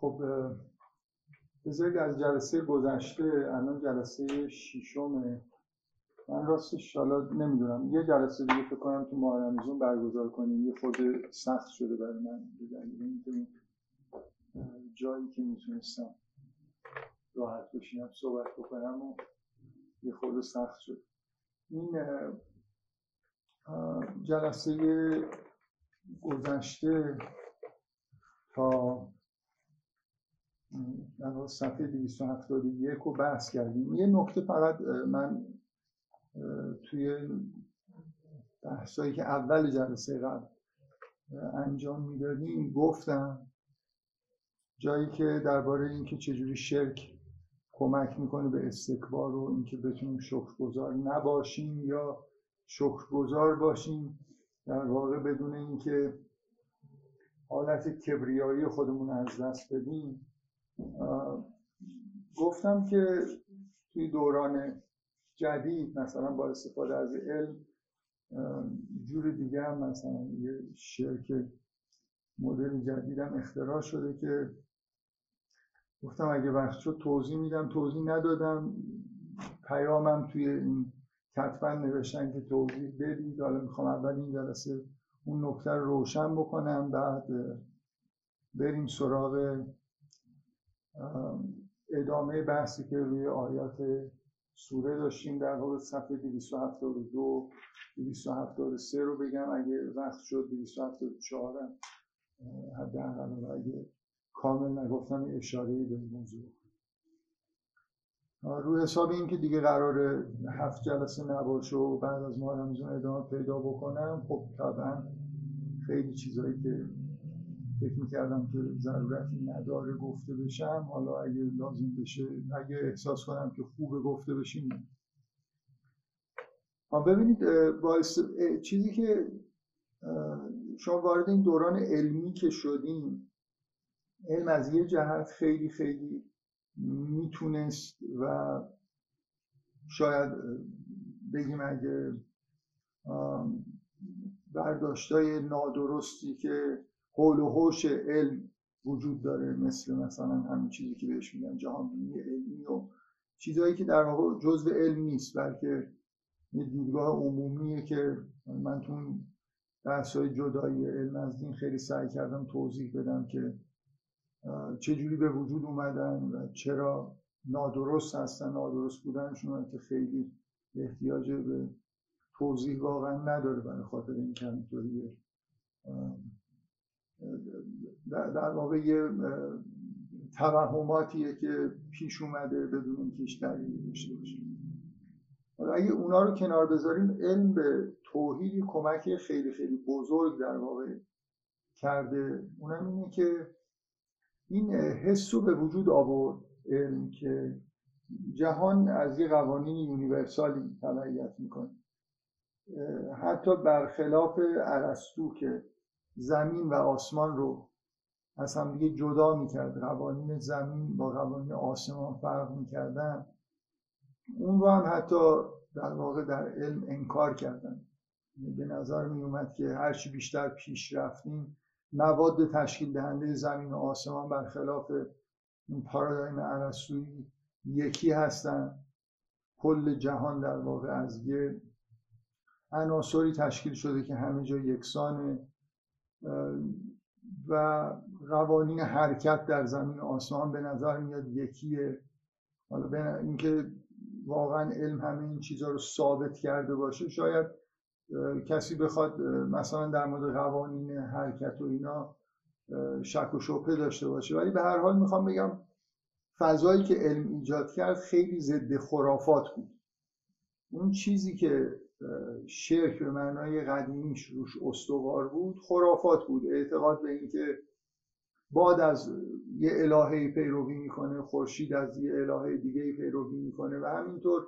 خب بذارید از جلسه گذشته الان جلسه ششمه. من راستش حالا نمی‌دونم. یه جلسه دیگه فکر کنم تو ماه رمضان برگزار کنیم. یه خود سخت شده برای من به جایی که می‌تونستم راحت بشینم صحبت بکنم و یه خود سخت شد. این جلسه گذشته تا در صفحه 271 رو بحث کردیم. یه نکته فقط من توی بحثایی که اول جلسه قبل انجام می‌دادیم گفتم جایی که درباره اینکه چجوری شرک کمک می‌کنه به استکبار و اینکه بتونیم شکرگزار نباشیم یا شکرگزار باشیم در واقع بدون اینکه حالت کبریایی خودمون از دست بدیم. گفتم که توی دوران جدید مثلا با استفاده از علم جور دیگه هم مثلا یه شرک مدل جدید هم اختراع شده که گفتم اگه وقت شد توضیح میدم. توضیح ندادم. پیامم توی این کتبن نوشتن که توضیح بدید. حالا می‌خوام اول این جلسه اون نکته رو روشن بکنم بعد بریم سراغ ادامه بحثی که روی آیات سوره داشتیم در واقع صفحه 272 273 رو بگم. اگه وقت شد 274 هم حداقل اگه کامل نگفتم اشاره به موضوع. روی حساب این که دیگه قرار هفت جلسه نباشه و بعد از ما رمزون ادامه پیدا بکنم خب طبعا خیلی چیزهایی که فکر می‌کردم که ضرورتی نداره گفته بشم. حالا اگه لازم بشه اگه احساس کنم که خوب گفته بشیم. ببینید باعث چیزی که شما وارد این دوران علمی که شدیم علم از یه جهت خیلی خیلی می‌تونست و شاید بگیم اگه برداشتای نادرستی که حول و حوش علم وجود داره مثل مثلا همین چیزی که بهش میگن جهان بینی علمی و چیزهایی که در واقع جزء علم نیست بلکه یه دیدگاه عمومیه که من تو بحث‌های جدایی علم از دین خیلی سعی کردم توضیح بدم که چجوری به وجود اومدن و چرا نادرست هستن. نادرست بودنشون که خیلی احتیاج به توضیح واقعا نداره برای خاطر این که در واقع یه توهماتیه که پیش اومده بدون اینکه هیچ دلیلی داشته باشه. اگه اونا رو کنار بذاریم علم به توحیدی کمک خیلی خیلی بزرگ در واقع کرده. اونم اینه که این حس رو به وجود آورد علم که جهان از یه قوانین یونیورسالی تبعیت می‌کنه. حتی برخلاف ارسطو که زمین و آسمان رو از هم دیگه جدا می‌کرد. قوانین زمین با قوانین آسمان فرق می‌کردن. اون رو هم حتی در واقع در علم انکار کردن. به نظر می اومد که هرچی بیشتر پیش رفتیم مواد تشکیل دهنده زمین و آسمان برخلاف این پارادایم ارسطویی یکی هستن. کل جهان در واقع از یه عناصری تشکیل شده که همه جا یکسانه. و قوانین حرکت در زمین آسمان به نظر میاد یکیه. حالا اینکه واقعا علم همه این چیزها رو ثابت کرده باشه شاید کسی بخواد مثلا در مورد قوانین حرکت و اینا شک و شبهه داشته باشه. ولی به هر حال می‌خوام بگم فضایی که علم ایجاد کرد خیلی ضد خرافات بود. اون چیزی که شرک به معنای قدیمیش روش استوار بود خرافات بود. اعتقاد به اینکه باد از یه الهه پیروی می‌کنه خورشید از یه الهه دیگه پیروی می‌کنه و همینطور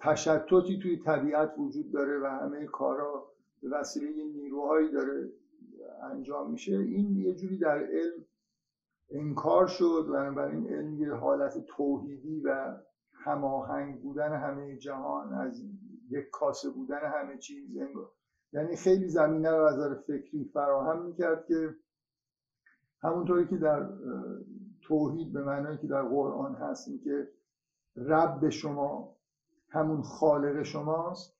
تشتتی توی طبیعت وجود داره و همه کارا به وسیله نیروهایی داره انجام میشه. این یه جوری در علم انکار شد و بنابراین علم یه حالت توحیدی و هماهنگ بودن همه جهان از یک کاسه بودن همه چیز یعنی خیلی زمینه رو از فکری فراهم می‌کرد که همونطوری که در توحید به معنایی که در قرآن هست که رب شما همون خالق شماست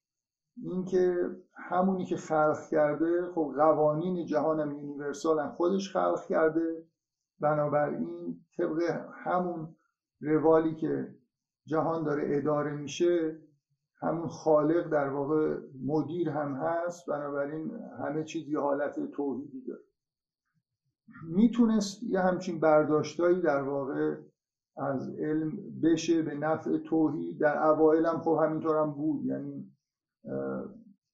اینکه همونی که خلق کرده خب قوانین جهان هم یونیورسال خودش خلق کرده. بنابراین طبق همون روالی که جهان داره اداره میشه همون خالق در واقع مدیر هم هست بنابراین همه چیز یه حالت توحیدی داره. می‌تونست یه همچین برداشتایی در واقع از علم بشه به نفع توحید. در اوائل هم خب همینطور هم بود. یعنی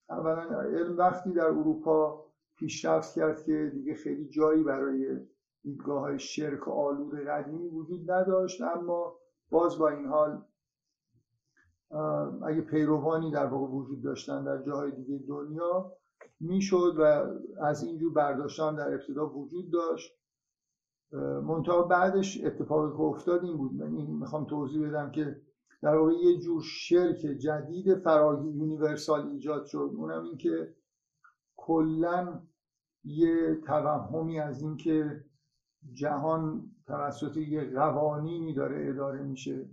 اولا علم وقتی در اروپا پیشرفت کرد که دیگه خیلی جایی برای دیدگاه های شرک آلود قدیمی وجود نداشت اما باز با این حال اگه پیروانی در واقع وجود داشتن در جاهای دیگه دنیا می‌شد و از اینجور برداشتن در ابتدا وجود داشت. منتها بعدش اتفاقی که افتاد این بود. من این می‌خوام توضیح بدم که در واقع یه جور شرک جدید فراگی یونیورسال ایجاد شد. اونم این که کلا یه توهمی از اینکه جهان توسط یه قوانینی داره اداره میشه.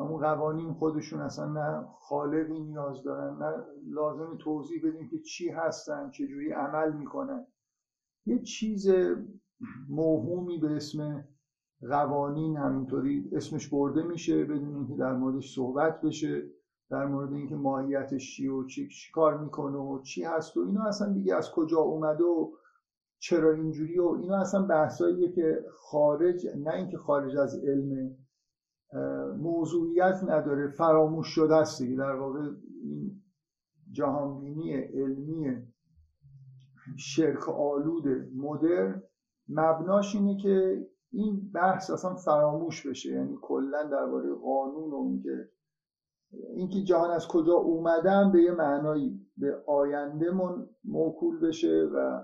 اون قوانین خودشون اصلا نه خالقی نیاز دارن نه لازم توضیح بدیم که چی هستن چجوری عمل می‌کنن. یه چیز موهومی به اسم قوانین همینطوری اسمش برده میشه بدون اینکه در موردش صحبت بشه در مورد اینکه ماهیتش چی و چی, چی کار می‌کنه و چی هست و اینا اصلا دیگه از کجا اومده و چرا اینجوری و اینا اصلا بحثاییه که خارج نه اینکه خارج از علم موضوعیت نداره فراموش شده است دیگه. در واقع این جهانبینی علمی شرک آلود مدرن مبناش اینه که این بحث اصلا فراموش بشه. یعنی کلا درباره قانون و اینکه اینکه جهان از کجا اومدن به یه معنایی به آینده من موکول بشه و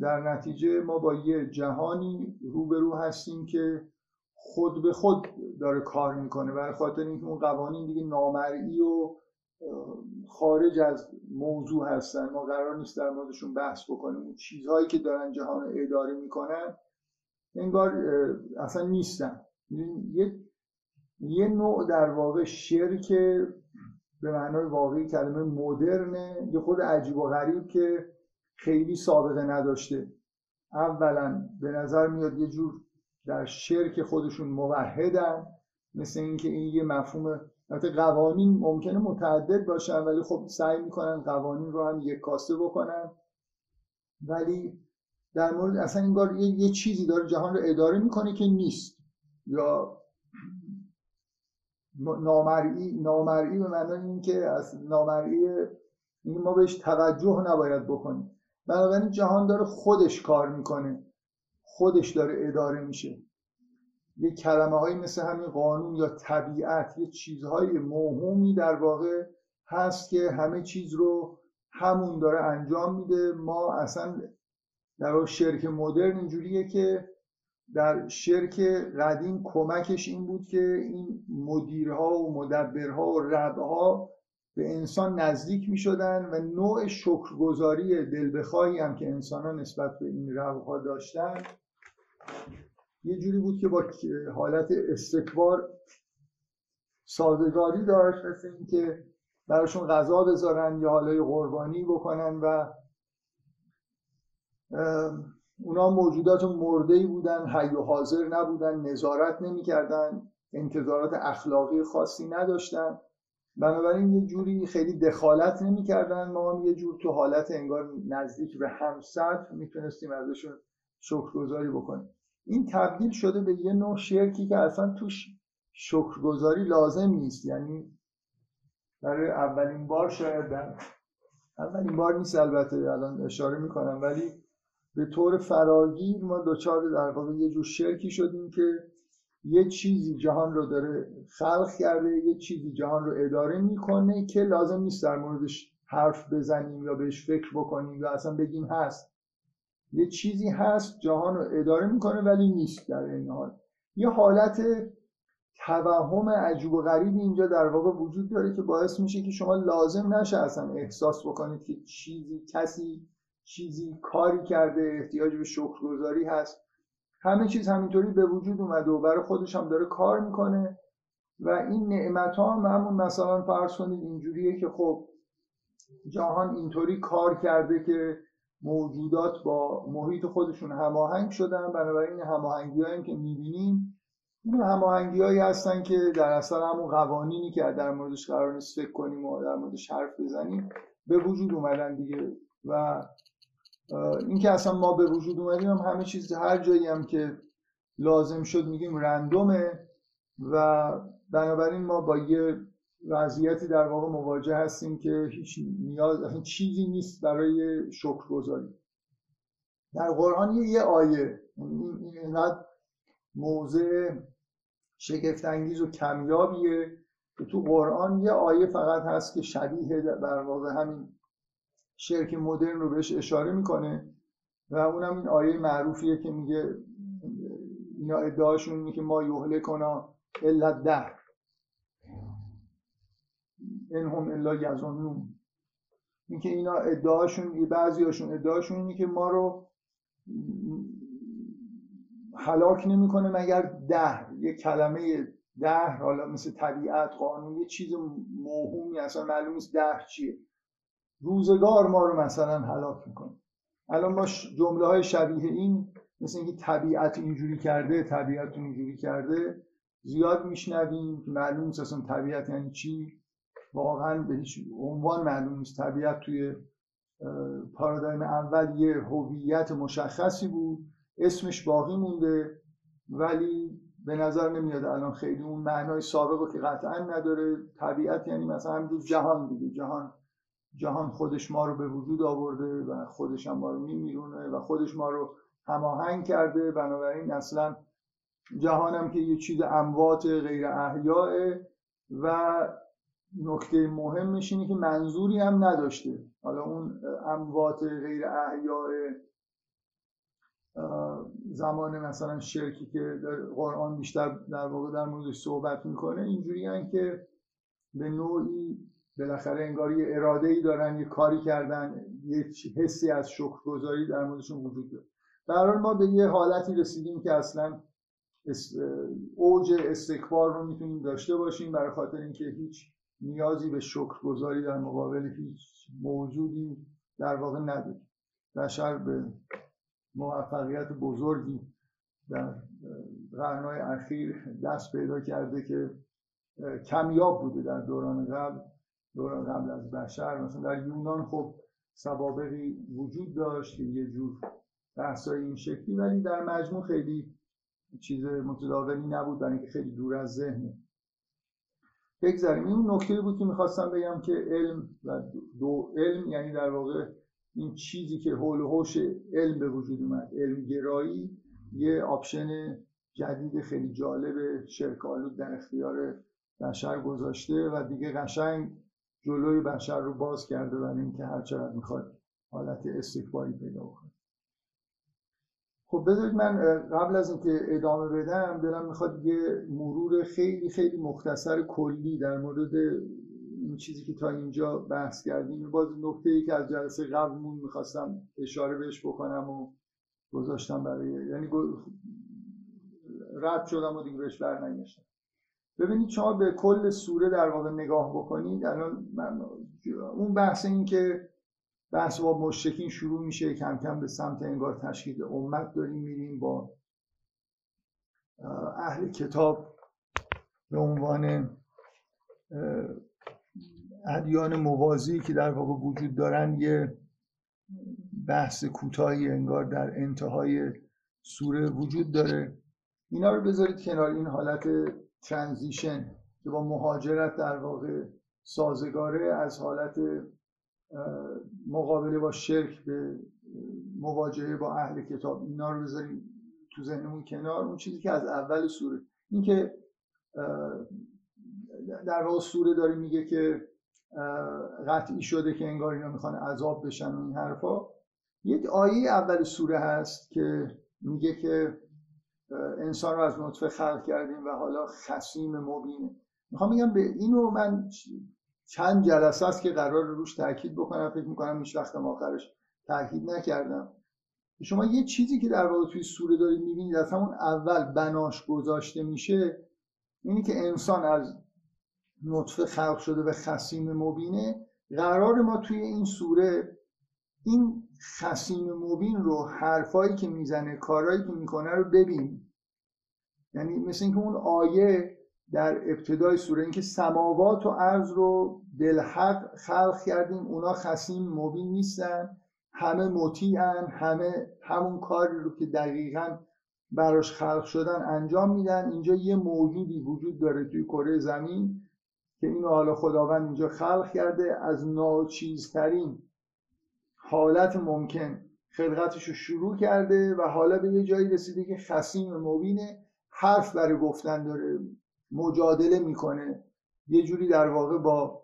در نتیجه ما با یه جهانی روبرو هستیم که خود به خود داره کار می‌کنه. برای خاطر اینکه اون قوانین دیگه نامرئی و خارج از موضوع هستن. ما قرار نیست در موردشون بحث بکنیم. چیزهایی که دارن جهان رو اداره می‌کنن انگار اصلا نیستن. یه یه نوع در واقع شرک به معنای واقعی کلمه مدرنه یه خود عجیب و غریب که خیلی سابقه نداشته. اولا به نظر میاد یه جور در شرک خودشون موحدن. مثل اینکه این یه مفهوم البته قوانین ممکنه متعدد باشن ولی خب سعی می‌کنن قوانین رو هم یک کاسه بکنن. ولی در مورد اصلا این یه،, یه چیزی داره جهان رو اداره می‌کنه که نیست. یا نامرئی نامرئی به معنی اینکه از نامرئی این ما بهش توجه نباید بکنیم. بنابراین جهان داره خودش کار می‌کنه. خودش داره اداره میشه. یه کلمه هایی مثل همین قانون یا طبیعت یه چیزهای موهومی در واقع هست که همه چیز رو همون داره انجام میده. ما اصلا در شرک مدرن اینجوریه که در شرک قدیم کمکش این بود که این مدیرها و مدبرها و ربها به انسان نزدیک می شدن و نوع شکرگزاری دل هم که انسان ها نسبت به این ربها داشتن یه جوری بود که با حالت استکبار سازگاری داشت مثل اینکه براشون غذا بذارن یا حالای قربانی بکنن و اونا موجودات مرده بودن حی و حاضر نبودن نظارت نمی‌کردن انتظارات اخلاقی خاصی نداشتن. بنابراین یه جوری خیلی دخالت نمی‌کردن. ما هم یه جور تو حالت انگار نزدیک به همسط می‌تونستیم ازشون شکرگزاری بکنیم. این تبدیل شده به یه نوع شرکی که اصلا توش شکرگزاری لازم نیست. یعنی برای اولین بار شاید در اولین بار نیست البته الان اشاره می‌کنم ولی به طور فراگیر ما دوچار در واقع یه جور شرکی شدیم که یه چیزی جهان رو داره خلق کرده یه چیزی جهان رو اداره می‌کنه که لازم نیست در موردش حرف بزنیم یا بهش فکر بکنیم یا اصلا بگیم هست. یه چیزی هست جهان رو اداره می‌کنه ولی نیست در این حال. یه حالت توهم عجیب و غریبی اینجا در واقع وجود داره که باعث میشه که شما لازم نشه اصلا احساس بکنید که چیزی کسی چیزی کاری کرده احتیاج به شکرگزاری هست. همه چیز همینطوری به وجود اومده و برای خودش هم داره کار می‌کنه و این نعمت ها هم همون مثلا فرض کنید اینجوریه که خب جهان اینطوری کار کرده که موجودات با محیط خودشون هماهنگ شدن. بنابراین هماهنگی هایی که می‌بینیم این هماهنگی هایی هستن که در اصل همون قوانینی که در موردش قرار نیست فکر کنیم و در موردش حرف بزنیم به وجود اومدن دیگه. و اینکه اصلا ما به وجود اومدیم هم همه چیز هر جایی هم که لازم شد میگیم رندومه. و بنابراین ما با یه وضعیتی در واقع مواجه هستیم که هیچ نیاز چیزی نیست برای شکرگزاری. در قرآن یه آیه. این اینقدر موضع شگفتانگیز و کمیابیه که تو قرآن یه آیه فقط هست که شبیه در واقع همین شرک مدرن رو بهش اشاره می‌کنه و اونم این آیه معروفیه که میگه اینا ادعاشون اینه که ما یهله کنا الا ده این هم الا یزانون اینکه اینا ادعاشون بعضی هاشون ادعاشون اینه که ما رو حلاک نمی‌کنه مگر ده یه کلمه ده حالا مثل طبیعت قانون یه چیز موهومی اصلا معلوم نیست ده چیه. روزگار ما رو مثلا حلاک می‌کنه. الان ما جمله های شبیه این مثل اینکه طبیعت اینجوری کرده طبیعت اینجوری کرده زیاد میشنویم معلوم نیست اصلا طبیعت یعنی چی. واقعا به هیچ عنوان معلوم نیست. طبیعت توی پارادایم اول یه هویت مشخصی بود. اسمش باقی مونده ولی به نظر نمیاد الان خیلی اون معنای سابق که قطعا نداره. طبیعت یعنی مثلا همینجور جهان دیگه. جهان جهان خودش ما رو به وجود آورده و خودش هم ما رو میمیرونه و خودش ما رو هماهنگ کرده. بنابراین اصلا جهانم که یه چیز اموات غیر احیاه و نکته مهمش اینه که منظوری هم نداشته. حالا اون اموات غیر احیاء زمان مثلا شرکی که در قرآن بیشتر در واقع در موردش صحبت می‌کنه اینجوری که به نوعی بالاخره انگار یه اراده ای دارن یه کاری کردن یه حسی از شکرگزاری در موردشون وجود داره. در ما به یه حالتی رسیدیم که اصلا اوج استکبار رو می‌تونیم داشته باشیم برای خاطر اینکه هیچ نیازی به شکرگزاری در مقابل هیچ موجودی در واقع نداریم. بشر به موفقیت بزرگی در قرنهای اخیر دست پیدا کرده که کمیاب بوده در دوران قبل دوران قبل از بشر مثلا در یونان خب سوابقی وجود داشت که یه جور بحثای این شکلی ولی در مجموع خیلی چیز متداولی نبود برای اینکه خیلی دور از ذهنه بگذاریم. این نکته بود که می‌خواستم بگم که علم و دو علم یعنی در واقع این چیزی که حول و حوش علم به وجود اومد علم گرایی یه option جدید خیلی جالب شرک آلود در اختیار بشر گذاشته و دیگه قشنگ جلوی بشر رو باز کرده برای اینکه هر چقدر می‌خواد حالت استکباری پیدا کنه خب بذارید من قبل از اینکه ادامه بدم دلم می‌خواد یه مرور خیلی خیلی مختصر کلی در مورد این چیزی که تا اینجا بحث کردیم. باز نکته ای که از جلسه قبلمون می‌خواستم اشاره بهش بکنم و گذاشتم برای یعنی رد شدم و دیگه بهش برنگشتم ببینید شما به کل سوره در واقع نگاه بکنید الان من اون بحث این که بحث با مشرکین شروع میشه کم کم به سمت انگار تشکیل امت داریم میریم با اهل کتاب به عنوان ادیان موازی که در واقع وجود دارن یه بحث کوتاهی انگار در انتهای سوره وجود داره. اینا رو بذارید کنار این حالت ترانزیشن که با مهاجرت در واقع سازگاره از حالت مقابله با شرک به مواجهه با اهل کتاب اینا رو بذاریم تو ذهنمون کنار. اون چیزی که از اول سوره. این که در واقع سوره داره میگه که قطعی شده که انگار اینا می‌خوان عذاب بشن این حرفا. یک آیه اول سوره هست که میگه که انسان رو از نطفه خلق کردیم و حالا خسیم مبینه. می‌خوام بگم به اینو من چند جلسه است که قرار روش تاکید بکنم. فکر می‌کنم هیچ وقتم آخرش تاکید نکردم. شما یه چیزی که در واقع توی سوره دارید می‌بینید از همون اول بناش گذاشته میشه اینی که انسان از نطفه خلق شده به خسیم مبینه. قرار ما توی این سوره این خسیم مبین رو حرفایی که می‌زنه کارهایی که می‌کنه رو ببینیم. یعنی مثل اینکه اون آیه در ابتدای سوره اینکه سماوات و عرض رو بالحق خلق کردیم اونا خسیم مبین نیستن همه مطیعن همه همون کاری رو که دقیقا براش خلق شدن انجام میدن. اینجا یه موجودی وجود داره توی کره زمین که اینو حالا خداوند اینجا خلق کرده. از ناچیزترین حالت ممکن خلقتش رو شروع کرده و حالا به یه جایی رسیده که خسیم مبینه. حرف برای گفتن داره. مجادله می‌کنه. یه جوری در واقع با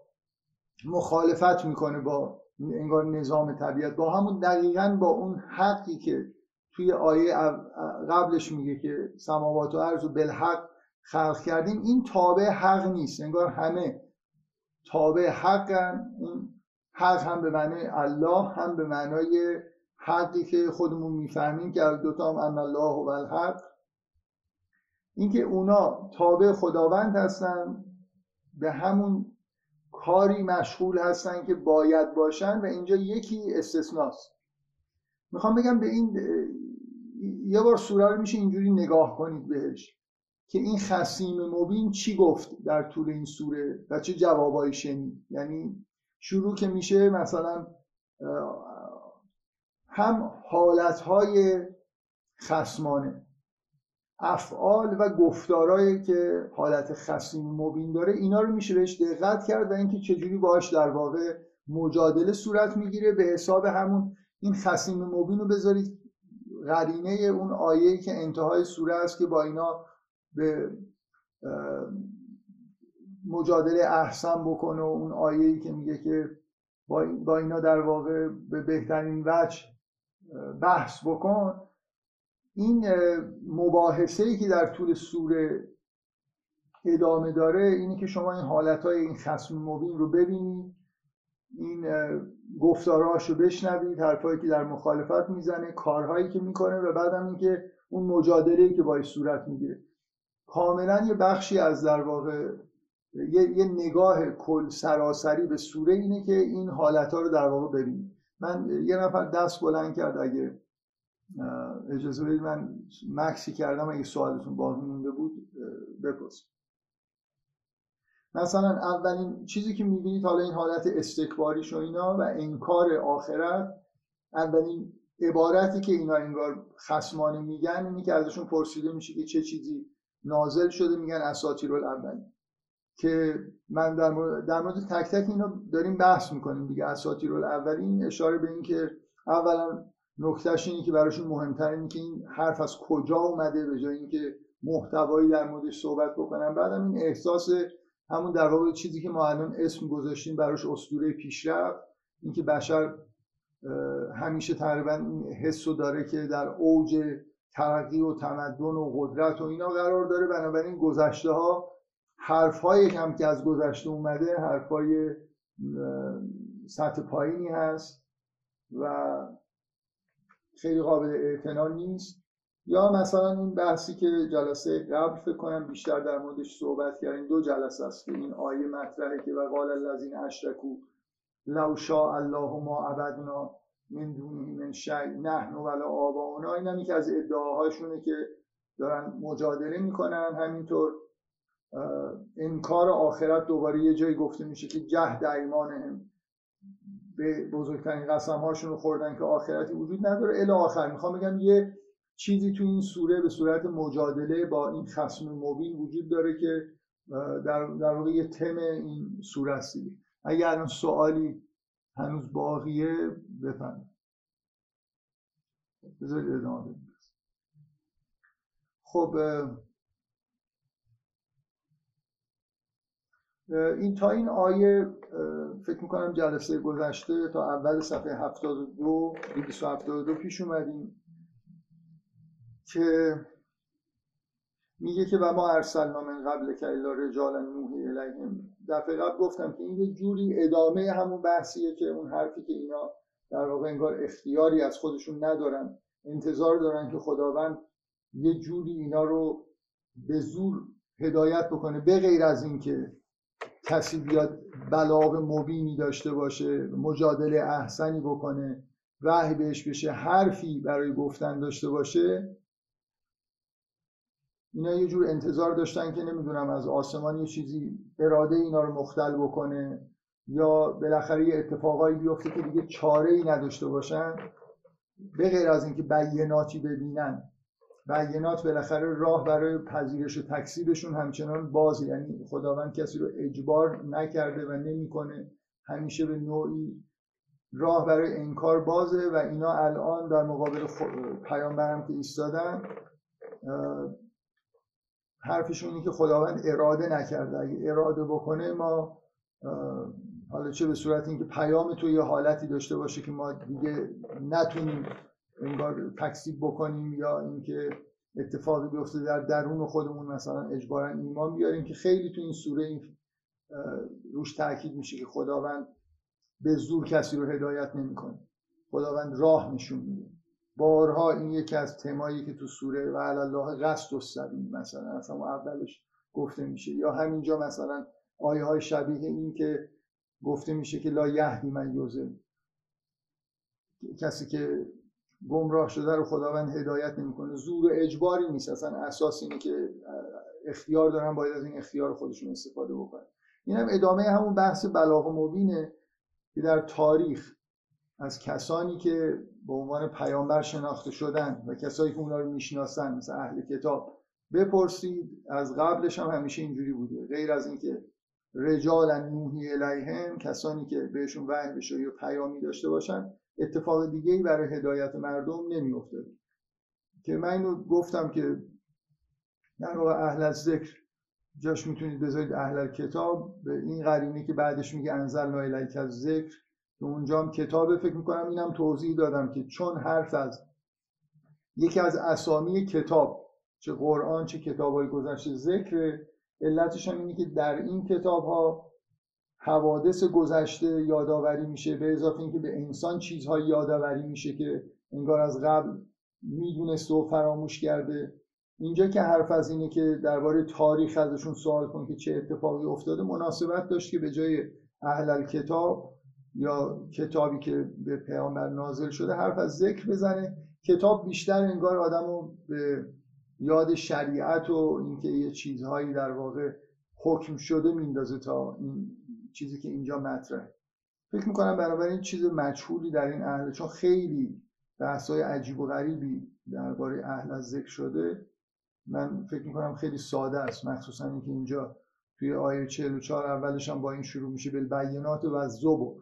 مخالفت می‌کنه با انگار نظام طبیعت. با همون دقیقا با اون حقی که توی آیه قبلش میگه که سماوات و عرض و بالحق خلق کردیم این تابع حق نیست. انگار همه تابع حقن. اون حق هم به معنای الله هم به معنای حقی که خودمون می‌فهمیم که دوتا هم الله و الحق. اینکه اونا تابع خداوند هستن به همون کاری مشغول هستن که باید باشن و اینجا یکی استثناست. می‌خوام بگم به این یه بار سوره رو میشه اینجوری نگاه کنید بهش که این خسیم مبین چی گفت در طول این سوره و چه جوابایی شنید. یعنی شروع که میشه مثلا هم حالتهای خسمانه افعال و گفتارهایی که حالت خسیم مبین داره اینا رو میشه بهش دقت کرد و اینکه چجوری باهاش در واقع مجادله صورت می‌گیره. به حساب همون این خسیم مبین رو بذارید قرینه اون آیه‌ای که انتهای سوره است که با اینا به مجادله احسن بکنه و اون آیه‌ای که میگه که با اینا در واقع به بهترین وجه بحث بکن. این مباحثه ای که در طول سوره ادامه داره اینه که شما این حالتهای این خسم مبین رو ببینید این گفتاراش رو بشنوید حرفایی که در مخالفت می‌زنه کارهایی که می‌کنه و بعدم اینکه اون مجادله که باید صورت می‌گیره. کاملا یه بخشی از در واقع یه, یه نگاه کل سراسری به سوره اینه که این حالت ها رو در واقع ببینید. من یه نفر دست بلند کرد اگه اجازه بدید من مکسی کردم اگه سوالتون باقی مونده بود بپرسید مثلا اولین چیزی که می‌بینید حالا این حالت استکباریش و اینا و انکار آخرت اولین عبارتی که اینا انگار خسمانه میگن اینی که ازشون پرسیده میشه که چه چیزی نازل شده میگن اساطیر الاولین که من در مورد, در مورد تک تک اینا داریم بحث می‌کنیم دیگه. اساطیر الاولین اشاره به این که اولا نکتهش اینه که براشون مهمتر اینه که این حرف از کجا اومده به جای اینکه محتوایی در موردش صحبت بکنم بعدم این احساس همون در واقع چیزی که ما الان اسم گذاشتیم براش اسطوره پیشرفت اینکه بشر همیشه تقریبا این حس رو داره که در اوج ترقی و تمدن و قدرت و اینا قرار داره. بنابراین گذشته ها حرف های کم که از گذشته اومده حرف های سطح پایینی هست و خیلی قابل اعتنا نیست. یا مثلا این بحثی که جلسه قبل فکر کنم بیشتر در موردش صحبت کردیم دو جلسه است که این آیه مطرحه که و قال الذین اشرکو لو شاء الله ما عبدنا من دونه من شیء نحن ولا آباؤنا. این که از ادعاهاشونه که دارن مجادله می‌کنن. همینطور انکار آخرت دوباره یه جایی گفته میشه که جهد ایمانهم. به بزرگترین قسم هاشون رو خوردن که آخرتی وجود نداره. الی آخر می‌خوام بگم یه چیزی تو این سوره به صورت مجادله با این خصم مبین وجود داره که در, در واقع یه تم این سوره است اگر الان سوالی هنوز باقیه بفهم بذارید ادامه خب این تا این آیه فکر می‌کنم جلسه گذشته تا اول صفحه 72 272 پیش اومدیم که میگه که و ما ارسلنا من قبل که الا رجالا نوحی الیهم دفعه قبل گفتم که این یه جوری ادامه همون بحثیه که اون حرفی که اینا در واقع انگار اختیاری از خودشون ندارن انتظار دارن که خداوند یه جوری اینا رو به زور هدایت بکنه به غیر از اینکه کسی بیاد بلاغ مبینی داشته باشه مجادله احسنی بکنه وحی بهش بشه حرفی برای گفتن داشته باشه اینا یه جور انتظار داشتن که نمی‌دونم از آسمان یه چیزی اراده اینا رو مختل بکنه یا بالاخره یه اتفاقایی بیفته که دیگه چاره ای نداشته باشن به غیر از اینکه بیناتی ببینن. بینات بالاخره راه برای پذیرش و تکسیبشون همچنان بازه. یعنی خداوند کسی رو اجبار نکرده و نمی‌کنه. همیشه به نوعی راه برای انکار بازه و اینا الان در مقابل پیامبرم که ایستادن حرفشون اینه که خداوند اراده نکرده. اگه اراده بکنه ما حالا چه به صورت اینکه پیام تو یه حالتی داشته باشه که ما دیگه نتونیم انگار تکسیب بکنیم یا اینکه اتفاقی بیفته در درون خودمون مثلا اجبارا ایمان بیاریم که خیلی تو این سوره این روش تاکید میشه که خداوند به زور کسی رو هدایت نمی‌کنه. خداوند راه نشون میده. بارها این یکی از تمایی که تو سوره و الله قصد و سبیل مثلا اصلا اولش گفته میشه. یا همینجا مثلا آیه های شبیه این که گفته میشه که لا یهدی من یوزل کسی که گمراه شده رو خداوند هدایت نمی‌کنه. زور و اجباری نیست. اصلا اساس اینه که اختیار دارن باید از این اختیار خودشون استفاده بکنن. این هم ادامه همون بحث بلاغ مبینه که در تاریخ از کسانی که به عنوان پیامبر شناخته شدن و کسایی که اونا رو می‌شناسن مثل اهل کتاب بپرسید. از قبلش هم همیشه اینجوری بوده. غیر از اینکه رجال نوحی الیهم کسانی که بهشون وحی بشه یا پیامی داشته باشن اتفاق دیگه ای برای هدایت مردم نمیافتاد. که من اینو گفتم که در واقع اهل ذکر جاش می‌تونید بذارید اهل کتاب به این قرینه که بعدش میگه انزل الیک از ذکر که اونجا هم کتاب فکر می‌کنم اینم توضیح دادم که چون حرف از یکی از اسامی کتاب چه قرآن چه کتاب های گذشته ذکر علتش هم اینه که در این کتاب ها حوادث گذشته یادآوری میشه به اضافه اینکه به انسان چیزهای یادآوری میشه که انگار از قبل می‌دونسته و فراموش کرده. اینجا که حرف از اینه که درباره تاریخ ازشون سوال کن که چه اتفاقی افتاده مناسبت داشت که به جای اهل کتاب یا کتابی که به پیامبر نازل شده حرف از ذکر بزنه. کتاب بیشتر انگار آدمو به یاد شریعت و اینکه یه چیزهایی در واقع حکم شده میندازه تا این چیزی که اینجا مطرحه. فکر می‌کنم بنابراین چیز مجهولی در این اهل چون خیلی بحثای عجیب و غریبی درباره اهل از ذکر شده من فکر می‌کنم خیلی ساده است. مخصوصا اینکه اینجا توی آیه 44 اولش هم با این شروع میشه بالبینات و زبر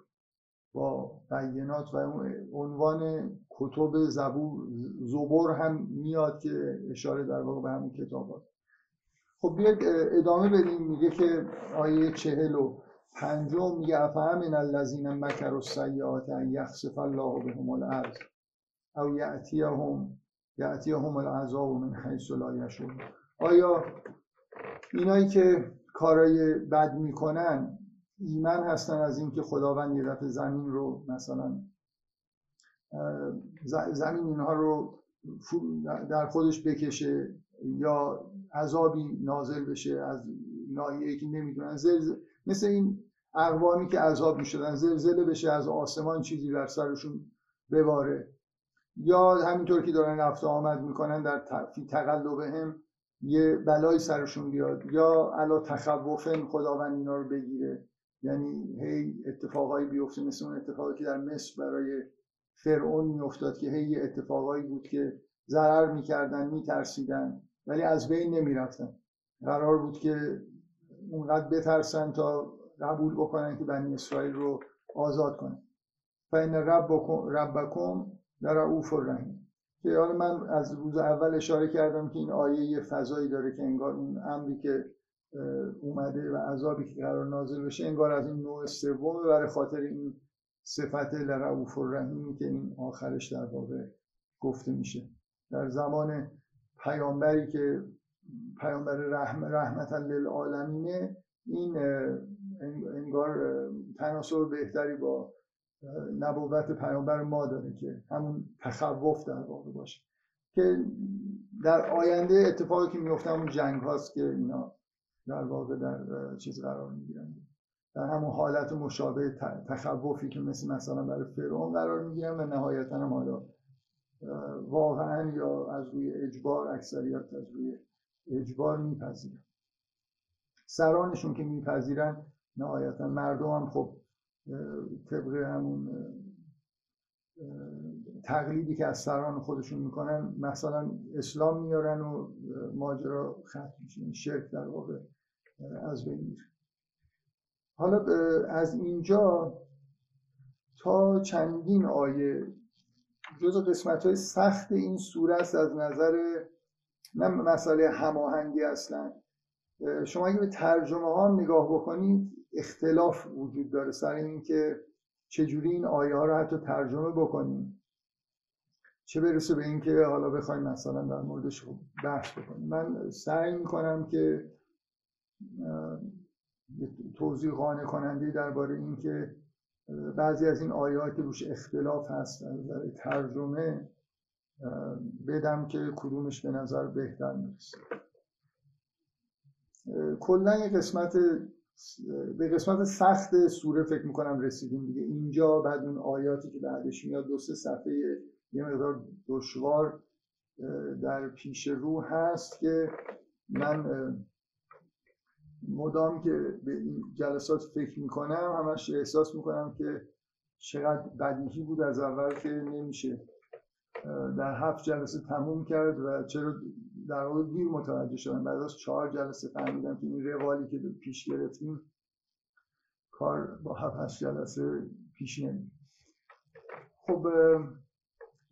با بینات و عنوان کتب زبور زبور هم میاد که اشاره در واقع به همون کتاب خب بیاید ادامه بدیم. میگه که آیه چهل و پنجم میگه افهم الذین مکر و سیعات ان یخسف الله بهم الارض او یعتیهم یعتیهم العذاب من حیث لا آیا اینایی که کارای بد می‌کنن ایمن هستن از اینکه خداوند یه دفعه زمین رو مثلا زمین اینها رو در خودش بکشه؟ یا عذابی نازل بشه از ناحیه‌ای که نمی‌دونن. مثل این اقوامی که عذاب می‌شدن زلزله بشه از آسمان چیزی بر سرشون بباره. یا همینطور که دارن رفت آمد می‌کنن در تقلب هم یه بلایی سرشون بیاد. یا علا تخوفن خداوند اینا رو بگیره. یعنی هی اتفاقایی بیفته مثل اون اتفاقی که در مصر برای فرعون میافتاد که هی اتفاقایی بود که ضرر می‌کردن میترسیدن ولی از بین نمی‌رفتن. قرار بود که اونقدر بترسن تا قبول بکنن که بنی اسرائیل رو آزاد کنن. فین ربکم ربکم در رعوف الرحیم که حالا من از روز اول اشاره کردم که این آیه یه فضایی داره که انگار اون امری که اومده و عذابی که قرار نازل بشه انگار از این نوع سوم برای خاطر این صفت لرعوف الرحیم که این آخرش در واقع گفته میشه. در زمان پیامبری که پیامبر رحم رحمتا للعالمینه این انگار تناسب بهتری با نبوت پیامبر ما داره که همون تخوف در واقع باشه. که در آینده اتفاقی که میفته همون جنگ هاست که اینا در واقع در چیز قرار می‌گیرن. در همون حالت مشابه تخوفی که مثل مثلا برای فرعون قرار می‌گیرن و نهایتا هم حالا واقعا یا از روی اجبار اکثریت از روی اجبار میپذیرن. سرانشون که میپذیرن نهایتا مردم هم خب طبق همون تقلیدی که از سران خودشون می‌کنن مثلا اسلام میارن و ماجرا ختم میشه شرک در واقع از بین میره. حالا از اینجا تا چندین آیه جز قسمت های سخت این سوره است از نظر نه مسئله هماهنگی اصلا. شما اگه به ترجمه ها نگاه بکنید اختلاف وجود داره سر اینکه چجوری این آیه ها رو حتی ترجمه بکنیم. چه برسه به اینکه حالا بخوایم مثلا در موردش بحث بکنیم. من سعی می‌کنم که توضیح قانع کننده درباره اینکه بعضی از این آیات روش اختلاف هست در ترجمه بدم که کدومش به نظر بهتر می‌رسه. کلا یه قسمت به قسمت سخت سوره فکر می‌کنم رسیدیم دیگه. اینجا بعد اون آیاتی که بعدش میاد دو سه صفحه یه مقدار دشوار در پیش رو هست که من مدام که به این جلسات فکر می‌کنم همش احساس می‌کنم که چقدر بدیهی بود از اول که نمیشه در هفت جلسه تموم کرد و چرا در واقع دیر متوجه شدم. بعد از چهار جلسه فهمیدم که این روالی که پیش گرفتیم کار با هفت جلسه پیش نمی خب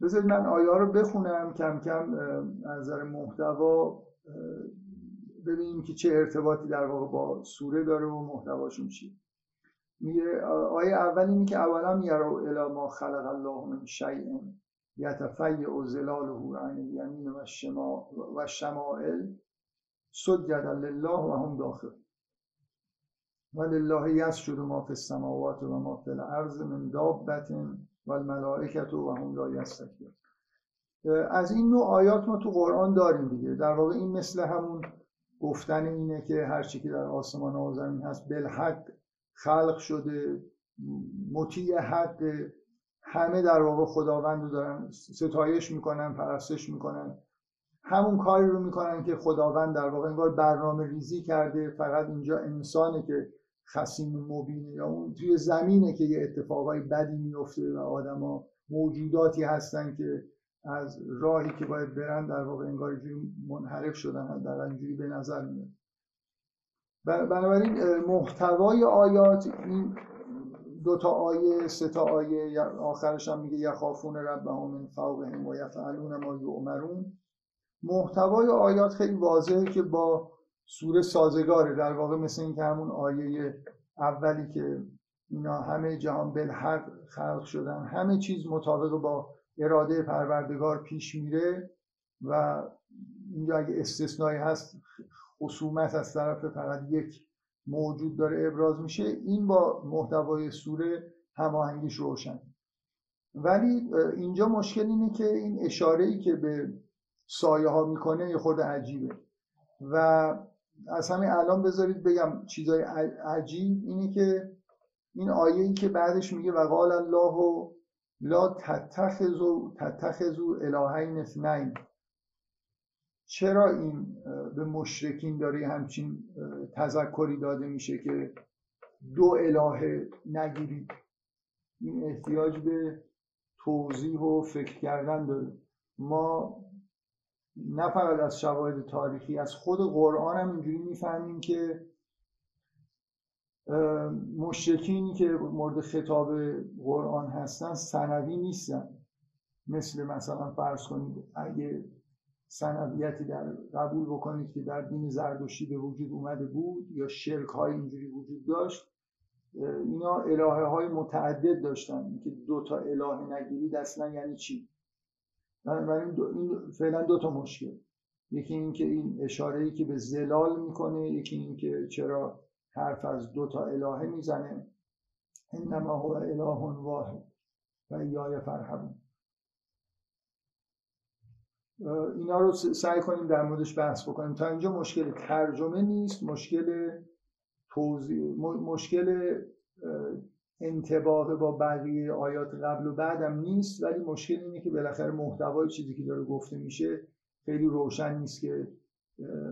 بذارید من آیا رو بخونم. کم کم از نظر محتوا ببینیم که چه ارتباطی در واقع با سوره داره و محتواشون چیه. میگه آیه اول اینی که اولا یرو الی ما خلق الله من شیء یتفیع ظلاله عن الیمین و و شمائل سجد لله و هم داخل. و لله یسجد ما فی السماوات و ما فی الارض من دابت و الملائکت و هم لا یستکبرون از این نوع آیات ما تو قرآن داریم دیگه. در واقع این مثل همون گفتن اینه که هر چی که در آسمان و زمین هست بالحق خلق شده مطیع حد همه در واقع خداوند رو دارن ستایش می‌کنن پرستش می‌کنن. همون کاری رو می‌کنن که خداوند در واقع انگار برنامه ریزی کرده فقط اینجا انسانه که خسیم مبینه یا اون توی زمینه که یه اتفاقای بدی میفته و آدما موجوداتی هستن که از راهی که باید برن در واقع انگار اینجوری منحرف شدن در اینجوری به نظر میاد. بنابراین محتوای آیات این دو تا آیه سه تا آیه آخرش هم میگه یخافون ربهم من فوقهم و یفعلون ما یؤمرون. محتوای آیات خیلی واضحه که با سوره سازگاره در واقع مثل این که همون آیه اولی که اینا همه جهان بالحق خلق شدن همه چیز مطابق با اراده پروردگار پیش میره و اینجا اگه استثنایی هست خصومت از طرف فقط یک موجود داره ابراز میشه این با محتوای سوره هماهنگیش روشن. ولی اینجا مشکل اینه که این اشاره ای که به سایه ها می‌کنه یه خود عجیبه. و از همین الان بذارید بگم چیزای عجیب اینه که این آیه ای که بعدش میگه و قال الله لا تتخذو تتخذو الهین اثنین. چرا این به مشرکین داره همچین تذکری داده میشه که دو اله نگیرید؟ این احتیاج به توضیح و فکر کردن داره. ما نه فقط از شواهد تاریخی از خود قرآن هم اینجوری می‌فهمیم که مشرکینی که مورد خطاب قرآن هستن سنوی نیستن. مثل مثلا فرض کنید اگه سنویتی در قبول بکنید که در دین زردشتی به وجود اومده بود یا شرک های اینجوری وجود داشت اینا الهه های متعدد داشتن که دو تا اله نگیرید اصلا یعنی چی؟ من دو این فعلا دو تا مشکل. یکی اینکه این اشاره ای که به زلال می‌کنه یکی اینکه چرا حرف از دو تا الهه می‌زنه. انما هو اله واحد و ایای فرحبون اینا رو سعی کنیم در موردش بحث بکنیم. تا اینجا مشکل ترجمه نیست مشکل توضیح مشکل انتباق با بقیه آیات قبل و بعدم نیست ولی مشکل اینه که بالاخره محتوای چیزی که داره گفته میشه خیلی روشن نیست که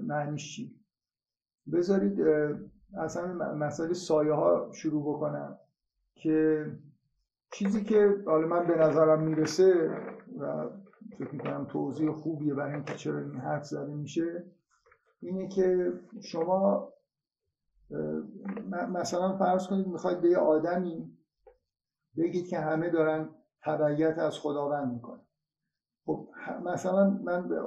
معنیش چی. بذارید اصلا مسئله سایه ها شروع بکنم که چیزی که حالا من به نظرم می‌رسه و فکر می‌کنم توضیح خوبیه برای اینکه چرا این حرف زده میشه اینه که شما مثلا فرض کنید می‌خواید به یه آدمی بگید که همه دارن تبعیت از خداوند می‌کنن. خب مثلا من به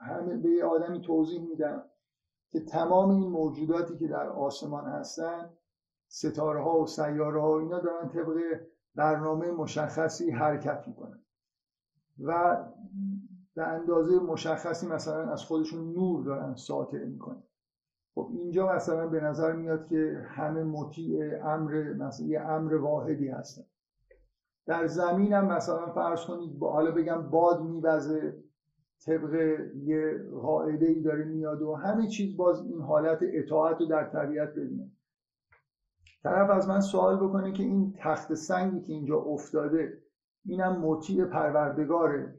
همه به یه آدمی توضیح میدم. که تمام این موجوداتی که در آسمان هستن ستاره ها و سیاره ها اینا دارن طبق برنامه مشخصی حرکت می‌کنن. و به اندازه مشخصی مثلا از خودشون نور دارن ساطع می‌کنن. خب اینجا مثلا به نظر میاد که همه مطیع امر مثلا یه امر واحدی هستن. در زمین هم مثلا فرض کنید با حالا بگم باد میوزه. طبق یه قاعده ای داره میاد و همه چیز باز این حالت اطاعت رو در طبیعت ببینه. طرف از من سوال بکنه که این تخت سنگی که اینجا افتاده اینم مطیع پروردگاره؟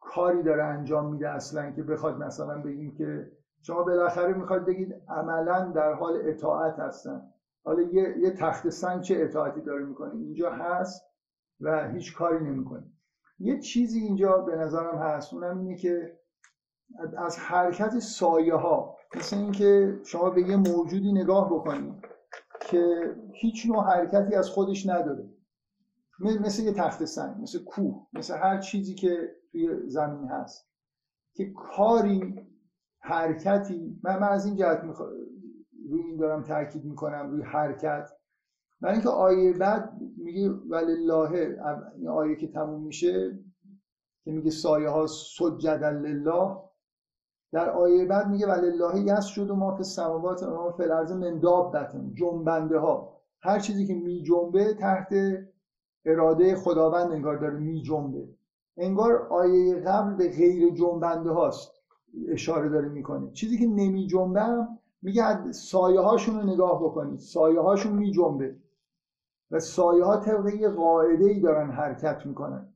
کاری داره انجام میده اصلا که بخواد مثلا بگیم که شما بالاخره می‌خواد بگید عملا در حال اطاعت هستن. حالا یه, یه تخت سنگ چه اطاعتی داره می‌کنه؟ اینجا هست و هیچ کاری نمی‌کنه. یه چیزی اینجا به نظرم هست. اونم اینه که از حرکت سایه ها مثل اینکه شما به یه موجودی نگاه بکنید که هیچ نوع حرکتی از خودش نداره. مثل یه تخت سنگ مثل کوه مثل هر چیزی که توی زمین هست. که کاری حرکتی من, من از این جهت روی این دارم تاکید می‌کنم روی حرکت برای اینکه آیه بعد میگه ولله این آیه که تموم میشه که میگه سایه ها سجد لله در آیه بعد میگه ولله یس شد و ما فی السماوات و ما الارض من دابتن جنبنده ها هر چیزی که می جنبه تحت اراده خداوند انگار داره می جنبه انگار آیه قبل به غیر جنبنده هاست اشاره داره می‌کنه. چیزی که نمی جنبه میگه سایه هاشون رو نگاه بکنید. سایه هاشون می جنبه و سایه ها طبق یه قاعده ای دارن حرکت می‌کنن.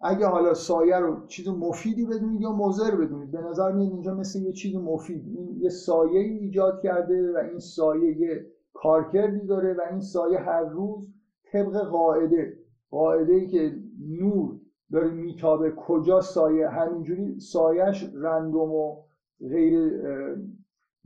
اگه حالا سایه رو چیز مفیدی بدونید یا مضر بدونید به نظر میاد اینجا مثل یه چیز مفید. این یه سایه ای ایجاد کرده و این سایه یه کارکردی داره و این سایه هر روز طبق قاعده قاعده ای که نور داره میتابه کجا سایه همینجوری سایش رندوم و غیر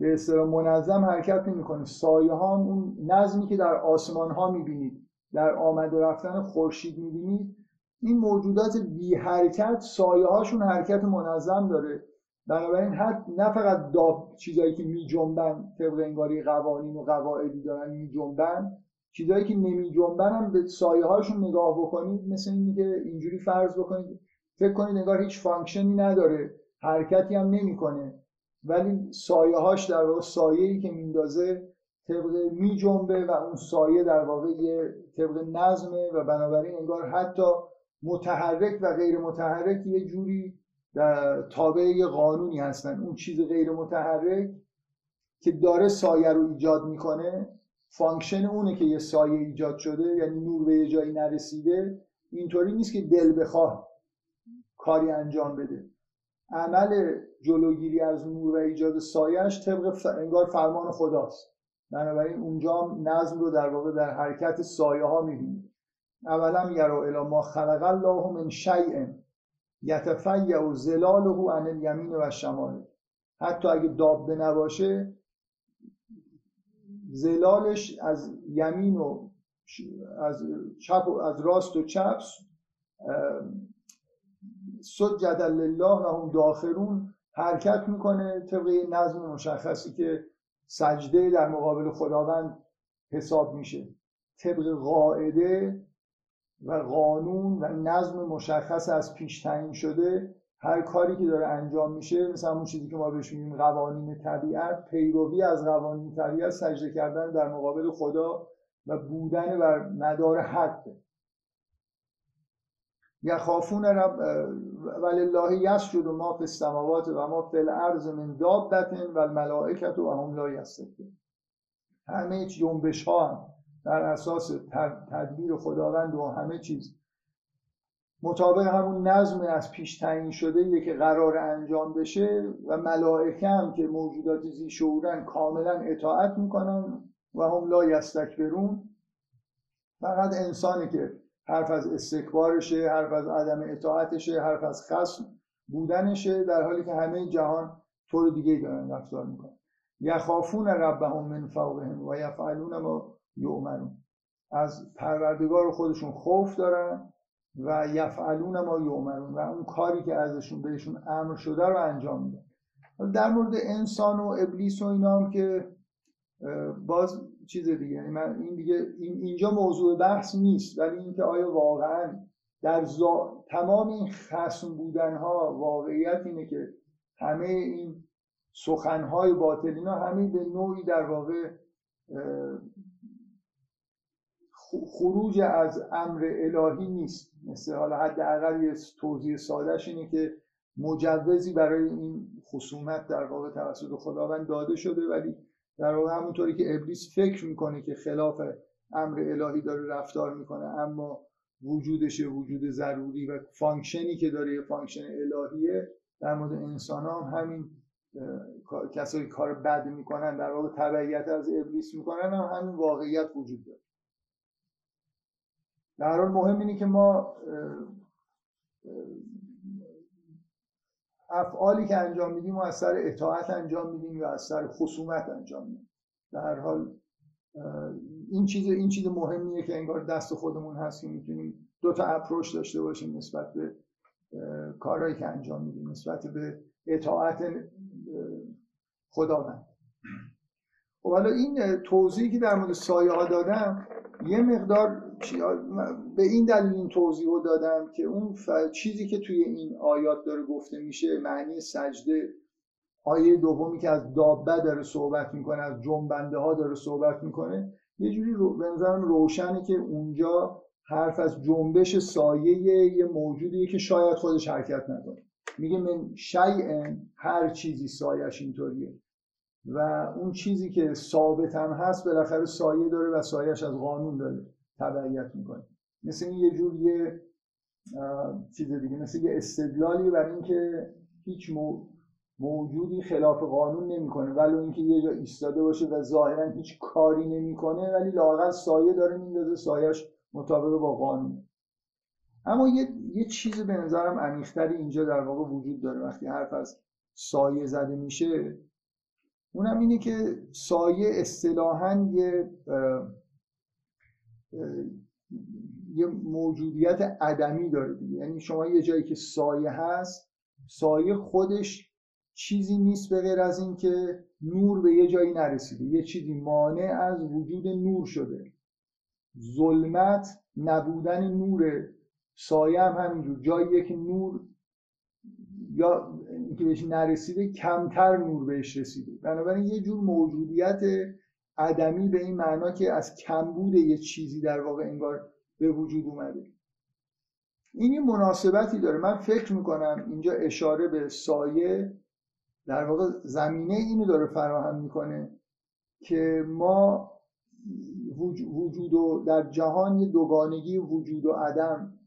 به اصطلاح منظم حرکت نمی‌کنه. سایه ها اون نظمی که در آسمان ها می‌بینید در آمد و رفتن خورشید می‌بینید این موجودات بی حرکت سایه هاشون حرکت منظم داره. بنابراین هر نه فقط داب چیزایی که می جنبن طبق انگاری قوانین و قواعدی دارن می جنبن چیزایی که نمی جنبن هم به سایه هاشون نگاه بکنید مثل این که اینجوری فرض بکنید. فکر کنید انگار هیچ function ی نداره. حرکتی هم نمی‌کنه. ولی سایه هاش در واقع سایه ای که میندازه طبق می جنبه و اون سایه در واقع یه طبق نظمه و بنابراین انگار حتی متحرک و غیر متحرک یه جوری در تابع یه قانونی هستن. اون چیز غیر متحرک که داره سایه رو ایجاد می‌کنه function اونه که یه سایه ایجاد شده یعنی نور به یه جایی نرسیده اینطوری نیست که دل بخواه کاری انجام بده. عمل جلوگیری از نور و ایجاد سایش طبق انگار فرمان خداست. بنابراین اونجا نظم رو در واقع در حرکت سایه ها می‌بینید أولم يروا إلى ما خلق الله من شيء يتفيأ ظلاله عن اليمين والشمائل حتی اگه دابه نباشه زلالش از یمین و از چپ و از راست و چپ سجد لله و هم داخرون حرکت می‌کنه طبق نظم مشخصی که سجده در مقابل خداوند حساب میشه. طبق قاعده و قانون و نظم مشخص از پیش تعیین شده هر کاری که داره انجام میشه مثل همون چیزی که ما بهش میگیم قوانین طبیعت پیروی از قوانین طبیعت سجده کردن در مقابل خدا و بودن بر مدار حق یخافون رب ولله یسجد ما فی السماوات و ما فی الارض من دابت و الملائکت و هم لا یستکبرون. همه جنبش ها هم در اساس تدبیر خداوند و همه چیز مطابق همون نظم از پیش تعیین شده که قرار انجام بشه و ملائکه هم که موجودات زی شعورن کاملا اطاعت می‌کنن و هم لا یستکبرون. فقط انسانی که حرف از استکبارشه حرف از عدم اطاعتشه حرف از خصم بودنشه در حالی که همه جهان طور دیگه دارن رفتار می‌کنن. یخافون ربهم من فوقهم و یفعلون ما یؤمرون از پروردگار خودشون خوف دارن و یفعلون ما یؤمرون و اون کاری که ازشون بهشون امر شده رو انجام میدن. در مورد انسان و ابلیس و اینا هم که باز چیز دیگه. یعنی من این دیگه اینجا موضوع بحث نیست ولی اینکه آیا واقعا در زا... تمام این خصم بودن ها واقعیت اینه که همه این سخنهای باطلینا همه به نوعی در واقع خروج از امر الهی نیست. مثل حالا حداقل یه توضیح سادهش اینه که مجوزی برای این خصومت در واقع توسط خداوند داده شده ولی در واقع همونطوری که ابلیس فکر می‌کنه که خلاف امر الهی داره رفتار می‌کنه اما وجودش وجود ضروری و function ی که داره یه function الهیه در مورد انسان هم همین کسایی کار بد می‌کنن در واقع تبعیت از ابلیس می‌کنن هم همین واقعیت وجود داره. در حال مهم اینه که ما افعالی که انجام میدیم و از سر اطاعت انجام میدیم یا از سر خصومت انجام میدیم. در حال این چیز این چیز مهمیه که انگار دست خودمون هست که می‌تونیم دو تا اپروچ داشته باشیم نسبت به کارهایی که انجام میدیم نسبت به اطاعت خداوند. خب حالا این توضیحی که در مورد سایه ها دادم یه مقدار به این دلیل این توضیح رو دادم که اون چیزی که توی این آیات داره گفته میشه معنی سجده آیه دومی که از دابه داره صحبت می‌کنه از جنبنده ها داره صحبت می‌کنه یه جوری رو به نظرم روشنه که اونجا حرف از جنبش سایه یه موجودیه که شاید خودش حرکت نکنه. میگه من شیء هر چیزی سایش اینطوریه. و اون چیزی که ثابت هم هست بالاخره سایه داره و سایش از قانون داره تبعیت می‌کنه. مثل این یه جور یه چیز دیگه مثل یه استدلالی بر اینکه هیچ موجودی خلاف قانون نمی‌کنه. ولی اینکه یه جا ایستاده باشه و ظاهرا هیچ کاری نمی‌کنه ولی لاقل سایه داره میندازه سایش مطابق با قانون. اما یه, یه چیز به نظرم عمیقتری اینجا در واقع وجود داره. وقتی حرف از سایه زده میشه اونم اینه که سایه اصطلاحا یه یه موجودیت عدمی داره دیگه. یعنی شما یه جایی که سایه هست سایه خودش چیزی نیست به غیر از اینکه نور به یه جایی نرسیده. یه چیزی مانع از وجود نور شده. ظلمت نبودن نور. سایه هم همینجور. جاییه که نور یا اینکه بهش نرسیده کمتر نور بهش رسیده. بنابراین یه جور موجودیت عدمی به این معنا که از کمبود یه چیزی در واقع انگار به وجود اومده. این یه مناسبتی داره. من فکر می‌کنم اینجا اشاره به سایه در واقع زمینه اینو داره فراهم می‌کنه که ما وجود و در جهان یه دوگانگی وجود و عدم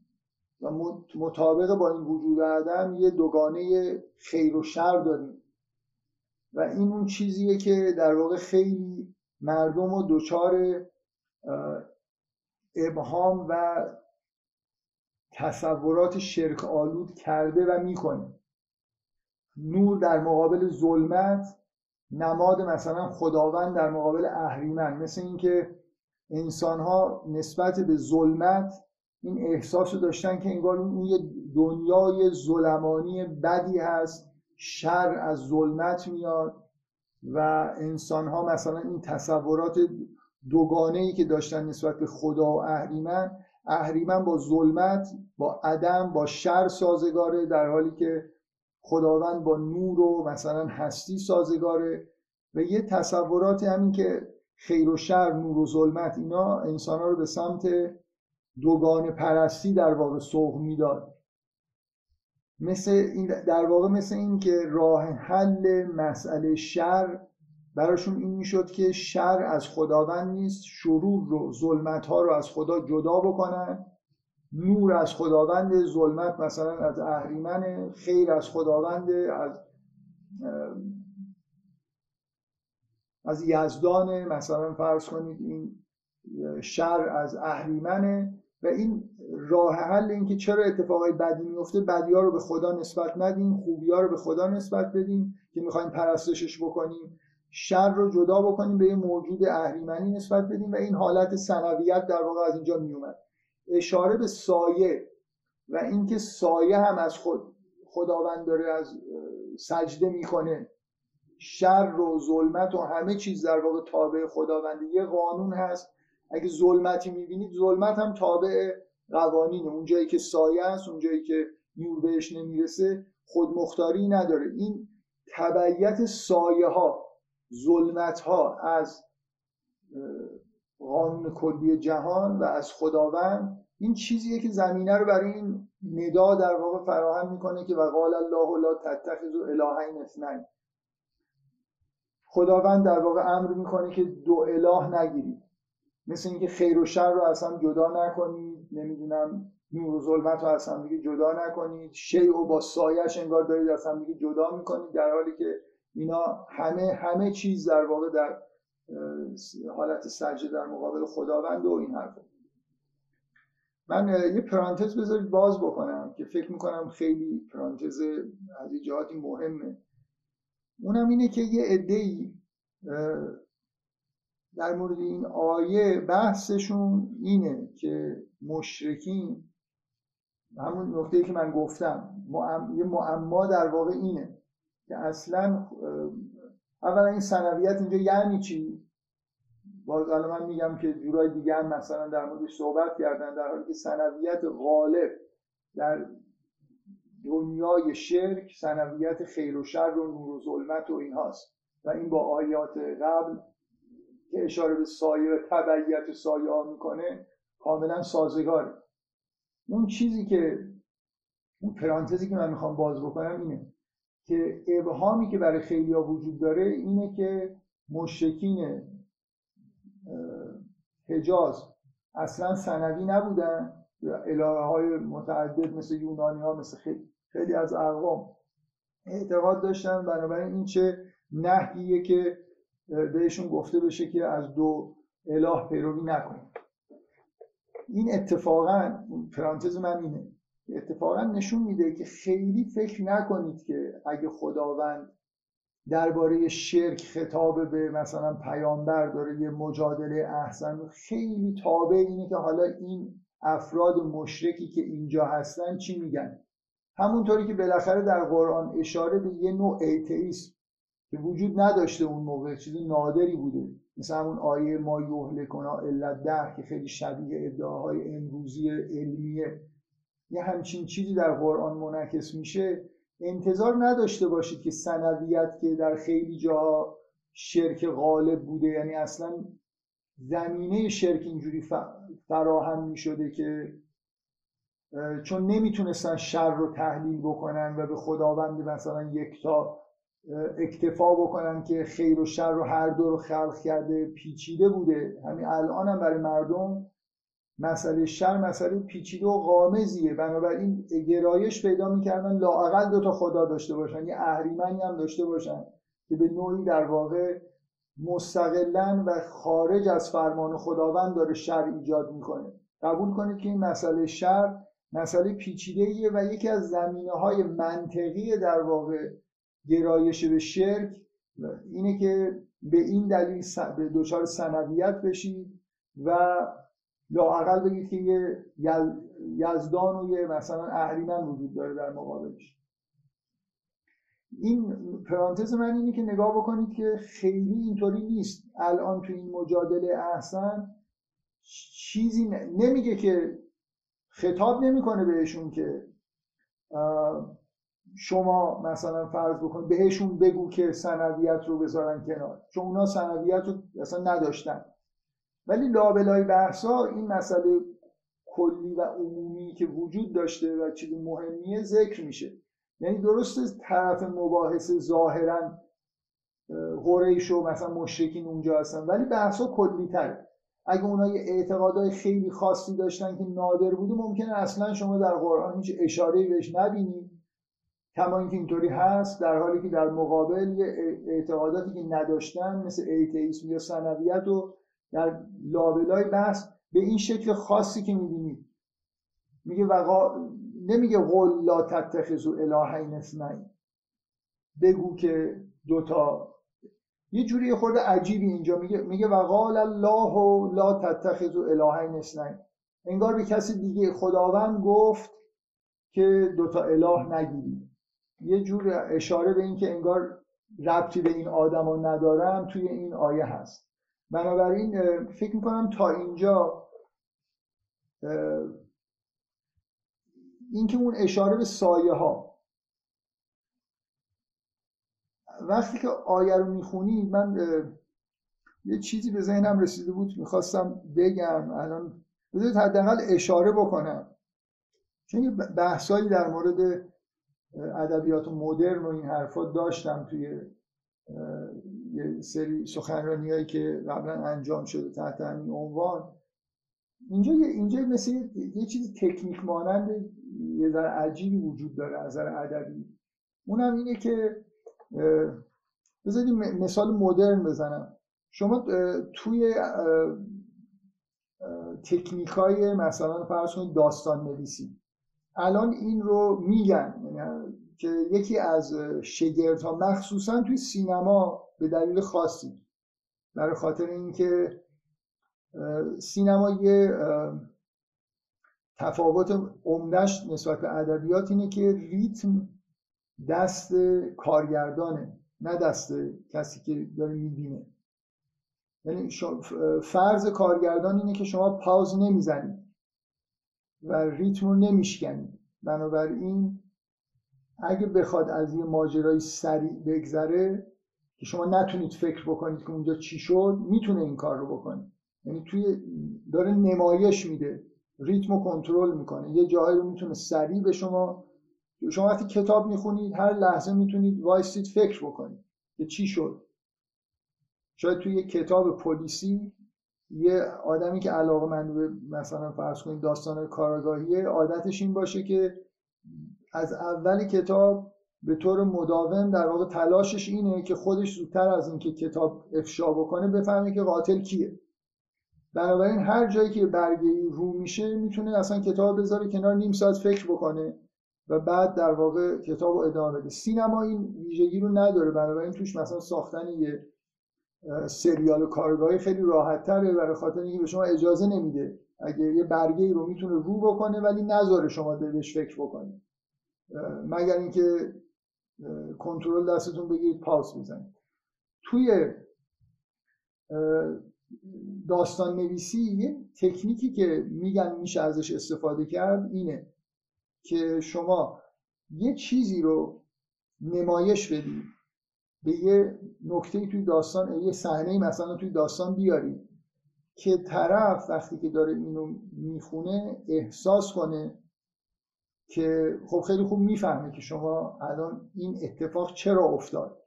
و مطابق با این وجود عدم یه دوگانه خیر و شر داریم. و این اون چیزیه که در واقع خیلی مردم رو دچار ابهام و تصورات شرک آلود کرده و می‌کنه. نور در مقابل ظلمت نماد مثلا خداوند در مقابل اهریمن. مثل اینکه انسان ها نسبت به ظلمت این احساس رو داشتن که انگار اون یه دنیای ظلمانی بدی هست شر از ظلمت میاد و انسان ها مثلا این تصورات دوگانه ای که داشتن نسبت به خدا و اهریمن اهریمن با ظلمت با عدم با شر سازگاره در حالی که خداوند با نور و مثلا هستی سازگاره و یه تصورات همین که خیر و شر نور و ظلمت اینا انسان ها رو به سمت دوگان پرستی در واقع سوق می‌داد. مثل این در واقع مثل این که راه حل مسئله شر براشون این می‌شد که شر از خداوند نیست شرور رو ظلمت ها رو از خدا جدا بکنن. نور از خداوند ظلمت مثلا از اهریمن خیر از خداوند از از یزدان. مثلا فرض کنید این شر از اهریمنه و این راه حل این که چرا اتفاقای بدی میفته بدی ها رو به خدا نسبت ندیم خوبی ها رو به خدا نسبت بدیم که می‌خوایم پرستشش بکنیم. شر رو جدا بکنیم به یه موجود اهریمنی نسبت بدیم و این حالت سنویت در واقع از اینجا میومد اشاره به سایه و اینکه سایه هم از خود خداوند داره از سجده می‌کنه. شر و ظلمت و همه چیز در واقع تابع خداونده یه قانون هست اگه ظلمتی می‌بینید ظلمت هم تابع قوانینه. اون جایی که سایه است اون جایی که نور بهش نمی‌رسه خودمختاری نداره. این تبعیت سایه ها ظلمت ها از قانون کلی جهان و از خداوند این چیزیه که زمینه رو برای این ندا در واقع فراهم می‌کنه که وقال الله لا تتخذوا الهین اثنین. خداوند در واقع امر می‌کنه که دو اله نگیرید. مثل اینکه خیر و شر رو اصلا جدا نکنید نمی‌دونم نور و ظلمت رو اصلا دیگه جدا نکنید شیء و با سایش انگار دارید اصلا دیگه جدا می‌کنید در حالی که اینا همه همه چیز در واقع در حالت سجده در مقابل خداوند و این حرفا. من یه پرانتز بذارید باز بکنم که فکر می‌کنم خیلی پرانتز از جهاتی مهمه. اونم اینه که یه عده در مورد این آیه بحثشون اینه که مشرکین همون نقطه که من گفتم یه معما در واقع اینه که اصلا اولا این سنویت اینجا یعنی چی؟ باز الان من میگم که جورای دیگه هم مثلا در موردش صحبت کردن در حالی که سنویت غالب در دنیای شرک سنویت خیر و شر و نور و ظلمت و این هاست و این با آیات قبل که اشاره به سایه و تبعیت سایه ها می‌کنه کاملا سازگاره. اون چیزی که اون پرانتزی که من می‌خوام باز بکنم اینه که ابهامی که برای خیلی ها وجود داره اینه که مشرکین حجاز اصلا سنوی نبودن الهه های متعدد مثل یونانی ها مثل خیلی, خیلی از اقوام اعتقاد داشتن. بنابراین این چه نهیه که بهشون گفته بشه که از دو اله پیروی نکنید این اتفاقا پرانتز من اینه. اتفاقا نشون میده که خیلی فکر نکنید که اگه خداوند درباره شرک خطاب به مثلا پیامبر داره یه مجادله احسن خیلی تابع اینه که حالا این افراد مشرکی که اینجا هستن چی میگن؟ همونطوری که بالاخره در قرآن اشاره به یه نوع ایتئیسم که وجود نداشته اون موقع چیز نادری بوده. مثل همون آیه ما یهلکنا الا ده که خیلی شبیه ادعاهای امروزی علمیه. یه همچین چیزی در قرآن منعکس میشه. انتظار نداشته باشید که سنویت که در خیلی جاها شرک غالب بوده یعنی اصلا زمینه شرک اینجوری فراهم می شده که چون نمی‌تونستن شر رو تحلیل بکنن و به خداوند مثلا یکتا اکتفا بکنن که خیر و شر رو هر دو رو خلق کرده پیچیده بوده. همین الان هم برای مردم مسئله شر مسئله پیچیده و غامزیه بنابراین گرایش پیدا می‌کردن دو تا خدا داشته باشن یه اهریمنی هم داشته باشن که به نوعی در واقع مستقلا و خارج از فرمان خداوند داره شر ایجاد می‌کنه. قبول کنید که این مسئله شر مسئله پیچیده و یکی از زمینه های منطقی در واقع گرایش به شرک اینه که به این دلیل به دچار سنویت بشید و لاقل بگید که یه یزدان و یه مثلا اهریمن وجود داره در مقابلش. این پرانتز من اینه که نگاه بکنید که خیلی اینطوری نیست. الان تو این مجادله احسن چیزی نمیگه که خطاب نمی‌کنه بهشون که شما مثلا فرض بکن بهشون بگو که سنویت رو بذارن کنار. چون اونا سنویت رو اصلا نداشتن. ولی لابلای بحثا این مسئله کلی و عمومی که وجود داشته و چیز مهمیه ذکر میشه. یعنی درست طرف مباحث ظاهرا قریش و مثلا مشرکین اونجا هستن ولی بحثا کلی تره اگه اونا یه اعتقادای خیلی خاصی داشتن که نادر بوده ممکنه اصلا شما در قرآن هیچ اشاره بهش نبینید کما اینکه اینطوری هست در حالی که در مقابل یه اعتقاداتی که نداشتن مثل ایتئیسم یا سنویت و در لابلای بحث به این شکل خاصی که می‌بینید میگه وقا نمیگه قول لا تتخذو الهین اثنین. بگو که دوتا یه جوری خورده عجیبی اینجا میگه میگه وقال الله لا تتخذو الهین اثنین. انگار به کسی دیگه خداوند گفت که دوتا اله نگیرید. یه جور اشاره به این که انگار ربطی به این آدما ندارم توی این آیه هست. بنابراین فکر می‌کنم تا اینجا اینکه اون اشاره به سایه ها وقتی که آیه رو می‌خونید من یه چیزی به ذهنم رسیده بود می‌خواستم بگم الان بذارید حداقل اشاره بکنم. چون بحثایی در مورد ادبیات مدرن و این حرفا داشتم توی یه سری سخنرانی هایی که قبلا انجام شده تحت همین عنوان. اینجا اینجا مثل یه چیز تکنیک مانند یه ذره عجیبی وجود داره از نظر ادبی. اونم اینه که بذارید مثال مدرن بزنم. شما توی تکنیک های مثلا فرض کنید داستان نویسی الان این رو میگن یعنی که یکی از ها مخصوصا توی سینما به دلیل خاصی برای خاطر اینکه سینما یه تفاوت عمدهش نسبت به ادبیات اینه که ریتم دست کارگردانه نه دست کسی که داره می‌بینه. یعنی فرض کارگردان اینه که شما پاوز نمی‌زنید. و ریتم رو نمیشکنید بنابراین اگه بخواد از یه ماجرای سریع بگذره که شما نتونید فکر بکنید که اونجا چی شد می‌تونه این کار رو بکنه. یعنی توی داره نمایش میده ریتم رو کنترل می‌کنه. یه جایی رو می‌تونه سریع به شما شما وقتی کتاب می‌خونید هر لحظه می‌تونید وایسید فکر بکنید که چی شد. شاید توی یه کتاب پلیسی یه آدمی که علاقه من به مثلا فرض کنید داستان کاراگاهیه عادتش این باشه که از اول کتاب به طور مداوم در واقع تلاشش اینه که خودش زودتر از اینکه کتاب افشا بکنه بفهمه که قاتل کیه. بنابراین هر جایی که برگه رو میشه می‌تونه اصلا کتاب بذاره کنار نیم ساعت فکر بکنه و بعد در واقع کتاب رو ادامه بده. سینما این ویژگی رو نداره بنابراین توش مثلا ساختن یه سریال کارگاهی خیلی راحت تره برای خاطر اینکه به شما اجازه نمیده. اگه یه برگه رو می‌تونه رو بکنه ولی نذاره شما بهش فکر بکنید مگر اینکه کنترل دستتون بگیرید پاس بزنید. توی داستان نویسی یه تکنیکی که میگن میشه ازش استفاده کرد اینه که شما یه چیزی رو نمایش بدید به یه نکته توی داستان یه صحنه مثلا توی داستان بیارید که طرف وقتی که داره اینو می‌خونه احساس کنه که خب خیلی خوب می‌فهمه که شما الان این اتفاق چرا افتاد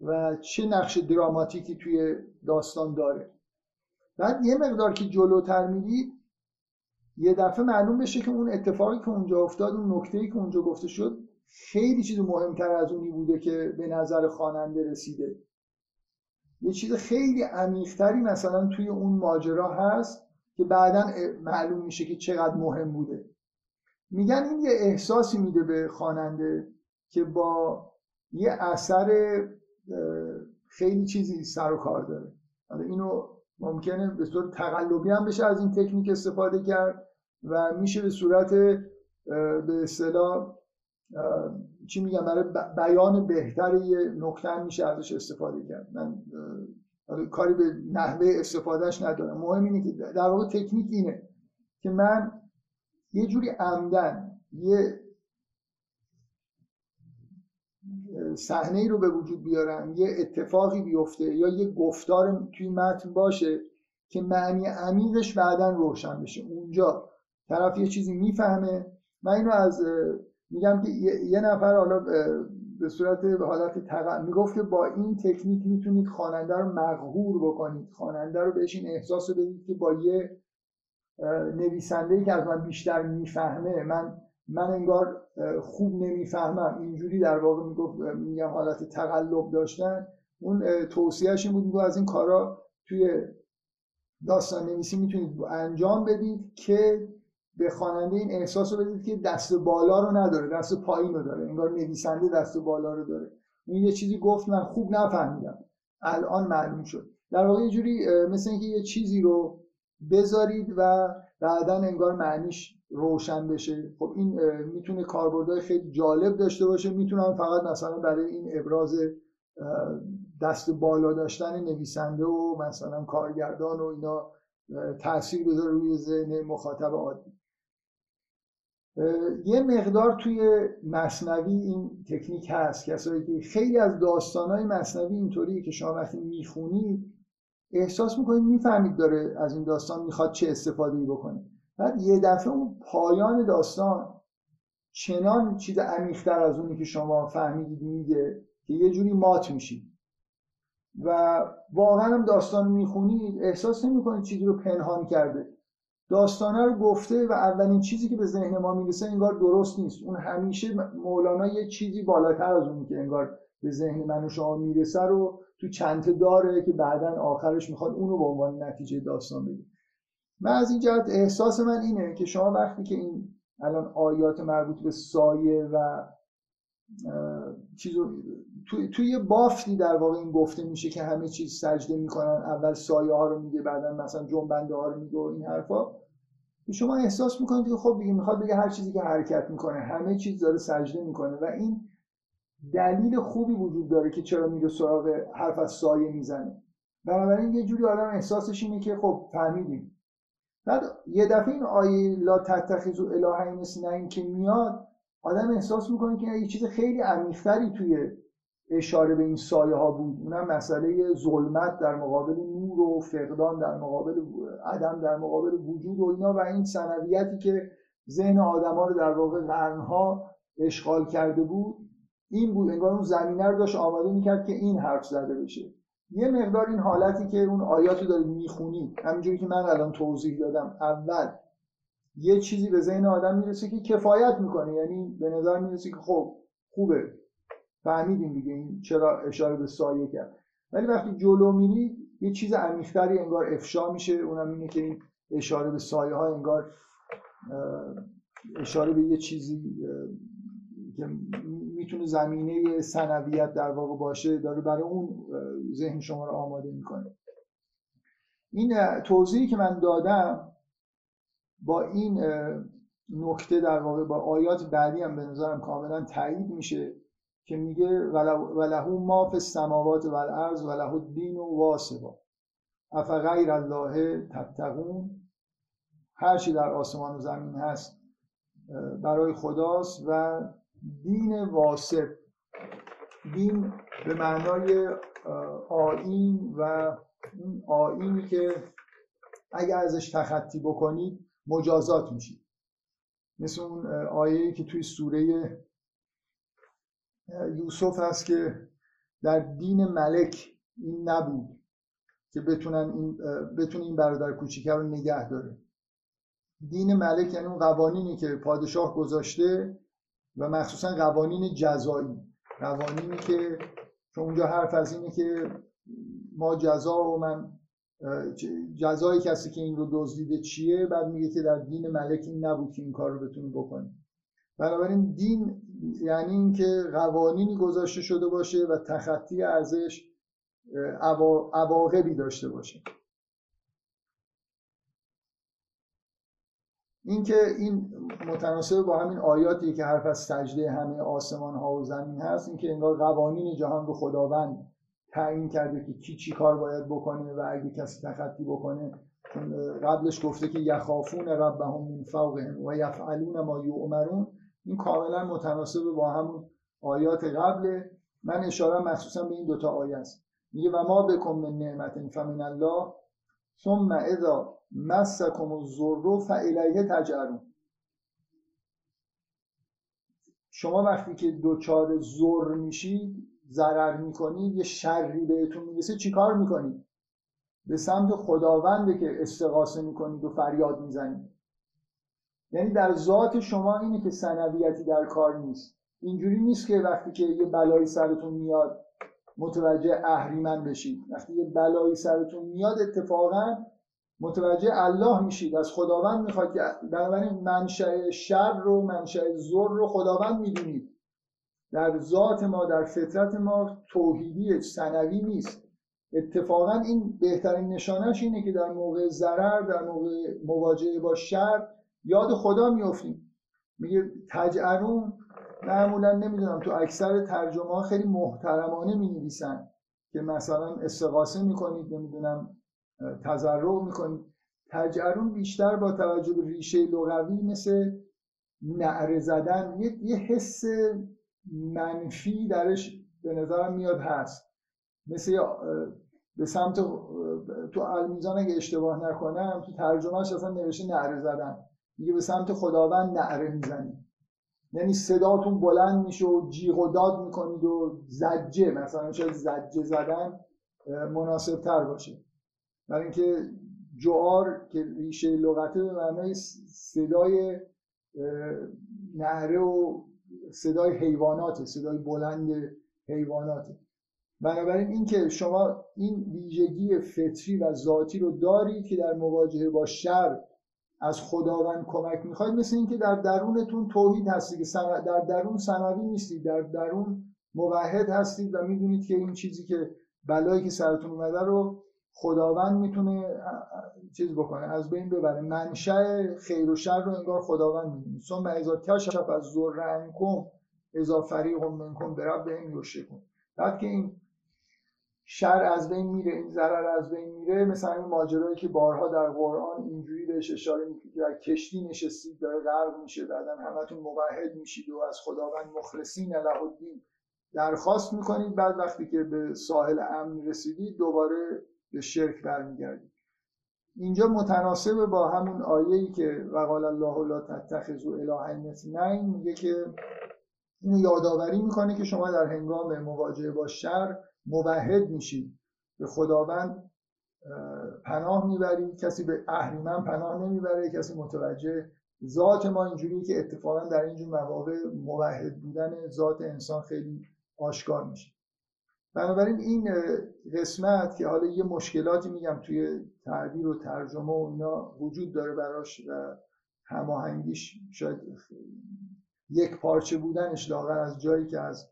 و چه نقش دراماتیکی توی داستان داره. بعد یه مقدار که جلوتر میرید یه دفعه معلوم بشه که اون اتفاقی که اونجا افتاد اون نکته‌ای که اونجا گفته شد خیلی چیز مهمتر از اونی بوده که به نظر خواننده رسیده. یه چیز خیلی عمیقتری مثلا توی اون ماجرا هست که بعدا معلوم میشه که چقدر مهم بوده. میگن این یه احساسی میده به خواننده که با یه اثر خیلی چیزی سر و کار داره. اینو ممکنه به صورت تقلبی هم بشه از این تکنیک استفاده کرد و میشه به صورت به اصطلاح چی میگم برای بیان بهتر یه نکته میشه ازش استفاده کرد. من کاری به نحوه استفادهش ندارم. مهم اینه که در واقع تکنیک اینه که من یه جوری عمدن یه صحنه ای رو به وجود بیارم یه اتفاقی بیفته یا یه گفتار توی متن باشه که معنی عمیقش بعدا روشن بشه. اونجا طرف یه چیزی می‌فهمه من اینو از میگم که یه نفر حالا به صورت به حالت تق... می‌گفت که با این تکنیک می‌تونید خواننده رو مغهور بکنید. خواننده رو بهش این احساس بدید که با یه نویسنده که از من بیشتر می‌فهمه من من انگار خوب نمی‌فهمم. اینجوری در واقع می‌گفت میگم حالت تقلب داشتن. اون توصیهش این بود از این کارا توی داستان نویسی می‌تونید انجام بدید که به خواننده این احساس رو بدید که دست بالا رو نداره دست پایین رو داره انگار نویسنده دست بالا رو داره. اون یه چیزی گفت من خوب نفهمیدم. الان معلوم شد. در واقع یه جوری مثل اینکه یه چیزی رو بذارید و بعدا انگار معنیش روشن بشه. خب این می‌تونه کاربردهای خیلی جالب داشته باشه. می‌تونم فقط مثلا برای این ابراز دست بالا داشتن نویسنده و مثلا کارگردان و اینا تاثیر بذاره روی ذهن مخاطب عادی. یه مقدار توی مصنوی این تکنیک هست. کسایی که خیلی از داستانهای مصنوی اینطوریه که شما وقتی می‌خونید احساس می‌کنید می‌فهمید داره از این داستان می‌خواد چه استفاده ای بکنه. بعد یه دفعه اون پایان داستان چنان چیز عمیقتر از اونی که شما فهمیدید میگه که یه جوری مات میشید. و واقعا هم داستان می‌خونید احساس نمی‌کنید چیزی رو پنهان کرده. داستانه رو گفته و اولین چیزی که به ذهن ما می‌رسه انگار درست نیست. اون همیشه مولانا یه چیزی بالاتر از اونی که انگار به ذهن من و شما می‌رسه رو تو چنته داره که بعدا آخرش می‌خواد اونو به عنوان نتیجه داستان بگه. من از این جهت احساس من اینه که شما وقتی که این الان آیات مربوط به سایه و چیزو توی تو یه بافتی در واقع این گفته میشه که همه چیز سجده می‌کنن اول سایه ها رو میگه بعدا مثلا جنبنده ها رو میگه و این حرفا. شما احساس می‌کنید که خب دیگه می‌خواد بگه هر چیزی که حرکت می‌کنه همه چیز داره سجده می‌کنه و این دلیل خوبی وجود داره که چرا میره سراغ حرف از سایه می‌زنه. بنابراین یه جوری آدم احساسش اینه که خب فهمیدیم. بعد یه دفعه این آیه لا تتخذوا الهین اثنین که میاد آدم احساس می‌کنه که یه چیز خیلی عمیق‌تری توی اشاره به این سایه ها بود. اونم مسئله ظلمت در مقابل نور و فقدان در مقابل عدم در مقابل وجود و اینا و این سنویتی که ذهن آدما رو در واقع قرنها اشغال کرده بود. این بود انگار اون زمینه رو داشت آماده می‌کرد که این حرف زده بشه. یه مقدار این حالتی که اون آیات رو دارید همینجوری که من الان توضیح دادم اول یه چیزی به ذهن آدم می‌رسه که کفایت می‌کنه. یعنی به نظر می‌رسه که خب خوبه. فهمیدیم دیگه این چرا اشاره به سایه کرد. ولی وقتی جلو میری یه چیز عمیق‌تری انگار افشا میشه. اونم اینه که این اشاره به سایه ها انگار اشاره به یه چیزی که می‌تونه زمینه سنویت در واقع باشه داره برای اون ذهن شما رو آماده می‌کنه. این توضیحی که من دادم با این نکته در واقع با آیات بعدی هم به نظرم کاملا تایید میشه که میگه ولهو ما فی السماوات و الارض ولهو الدین و واسبا افغیر الله تتقون هر چی در آسمان و زمین هست برای خداست و دین واسب دین به معنای آین و اون آینی که اگر ازش تخطی بکنید مجازات میشید مثل اون آیه‌ای که توی سوره یوسف هست که در دین ملک این نبود که بتونن این بتونه این برادر کوچیکه رو نگه داره. دین ملک یعنی اون قوانینی که پادشاه گذاشته و مخصوصا قوانین جزایی. قوانینی که چون اونجا حرف از اینه که ما جزا و من جزای کسی که این رو دزدیده چیه؟ بعد میگه که در دین ملک این نبود که این کار رو بتونه بکنه. بنابراین دین یعنی اینکه قوانینی گذاشته شده باشه و تخطی ارزش عواقبی داشته باشه. اینکه این متناسب با همین آیاتی که حرف از سجده همه آسمان ها و زمین هست اینکه انگار قوانین جهان رو خداوند تعیین کرده که کی چی کار باید بکنه و اگه کسی تخطی بکنه قبلش گفته که یخافون ربهم من فوقهم و یفعلون ما یؤمرون. این کاملا متناسب با همون آیات قبله. من اشاره مخصوصا به این دوتا آیه است. میگه و ما بکن من نعمت فمن الله ثم اذا مسکم الضر فالیه تجرون شما وقتی که دوچار زور میشید ضرر می‌کنید یه شری بهتون می‌رسه چیکار می‌کنید؟ به سمت خداونده که استغاثه می‌کنید و فریاد می‌زنید. یعنی در ذات شما اینه که سنویتی در کار نیست. اینجوری نیست که وقتی که یه بلایی سرتون میاد متوجه اهریمن بشید. وقتی یه بلایی سرتون میاد اتفاقا متوجه الله میشید. از خداوند می‌خواد که بنابراین منشأ شر رو منشأ زور رو خداوند می‌دونید. در ذات ما در فطرت ما توحیدی سنوی نیست. اتفاقا این بهترین نشانش اینه که در موقع ضرر در موقع مواجهه با شر یاد خدا میفتیم میگه تجعرون معمولا نمی‌دونم تو اکثر ترجمه ها خیلی محترمانه می نویسن که مثلا استقاسه می‌کنید نمی‌دونم تضرع می‌کنید. تجعرون بیشتر با توجه به ریشه لغوی مثل نعره زدن یه حس منفی درش به نظرم میاد هست. مثل به سمت تو المیزان اگه اشتباه نکنم تو ترجمهش اصلا نوشته نعره زدن. میگه به سمت خداوند نعره می‌زنید یعنی صداتون بلند میشه و جیغ و داد می‌کنید و زجه مثلا شاید زجه زدن مناسب تر باشه. برای اینکه جوار که ریشه لغته به معنای صدای نهره و صدای حیوانات صدای بلند حیوانات بنابراین اینکه شما این ویژگی فطری و ذاتی رو دارید که در مواجهه با شر از خداوند کمک می‌خواید مثل اینکه در درونتون توحید هستید که در درون سنوی نیستید در درون موحد هستید و می‌دونید که این چیزی که بلایی که سرتون اومده رو خداوند می‌تونه چیز بکنه از بین ببره. منشأ خیر و شر رو انگار خداوند می‌دونه. ثم اذا کشف از ذر عنکم اذا فریق منکم بربهم یشرکون بعد که این شر از بین میره این ضرر از بین میره مثلا این ماجرایی که بارها در قرآن اینجوری بهش اشاره می‌کنه در کشتی نشستید داره غرق میشه بعدا همتون موحد میشید و از خداوند مخلصین له الدین درخواست می‌کنید. بعد وقتی که به ساحل امن رسیدید دوباره به شرک برمیگردید اینجا متناسب با همون آیه‌ای که وقال الله لا تتخذوا الهین اثنین میگه که اینو یادآوری می‌کنه که شما در هنگام مواجهه با شر موحد میشید. به خداوند پناه می‌برید. کسی به اهریمن پناه نمی‌بره. کسی متوجه ذات ما اینجوریه که اتفاقا در اینجور مواقع موحد بودن ذات انسان خیلی آشکار میشه. بنابراین این قسمت که حالا یه مشکلاتی میگم توی تعبیر و ترجمه و اینا وجود داره براش و هماهنگیش شاید یک پارچه بودنش لاغر از جایی که از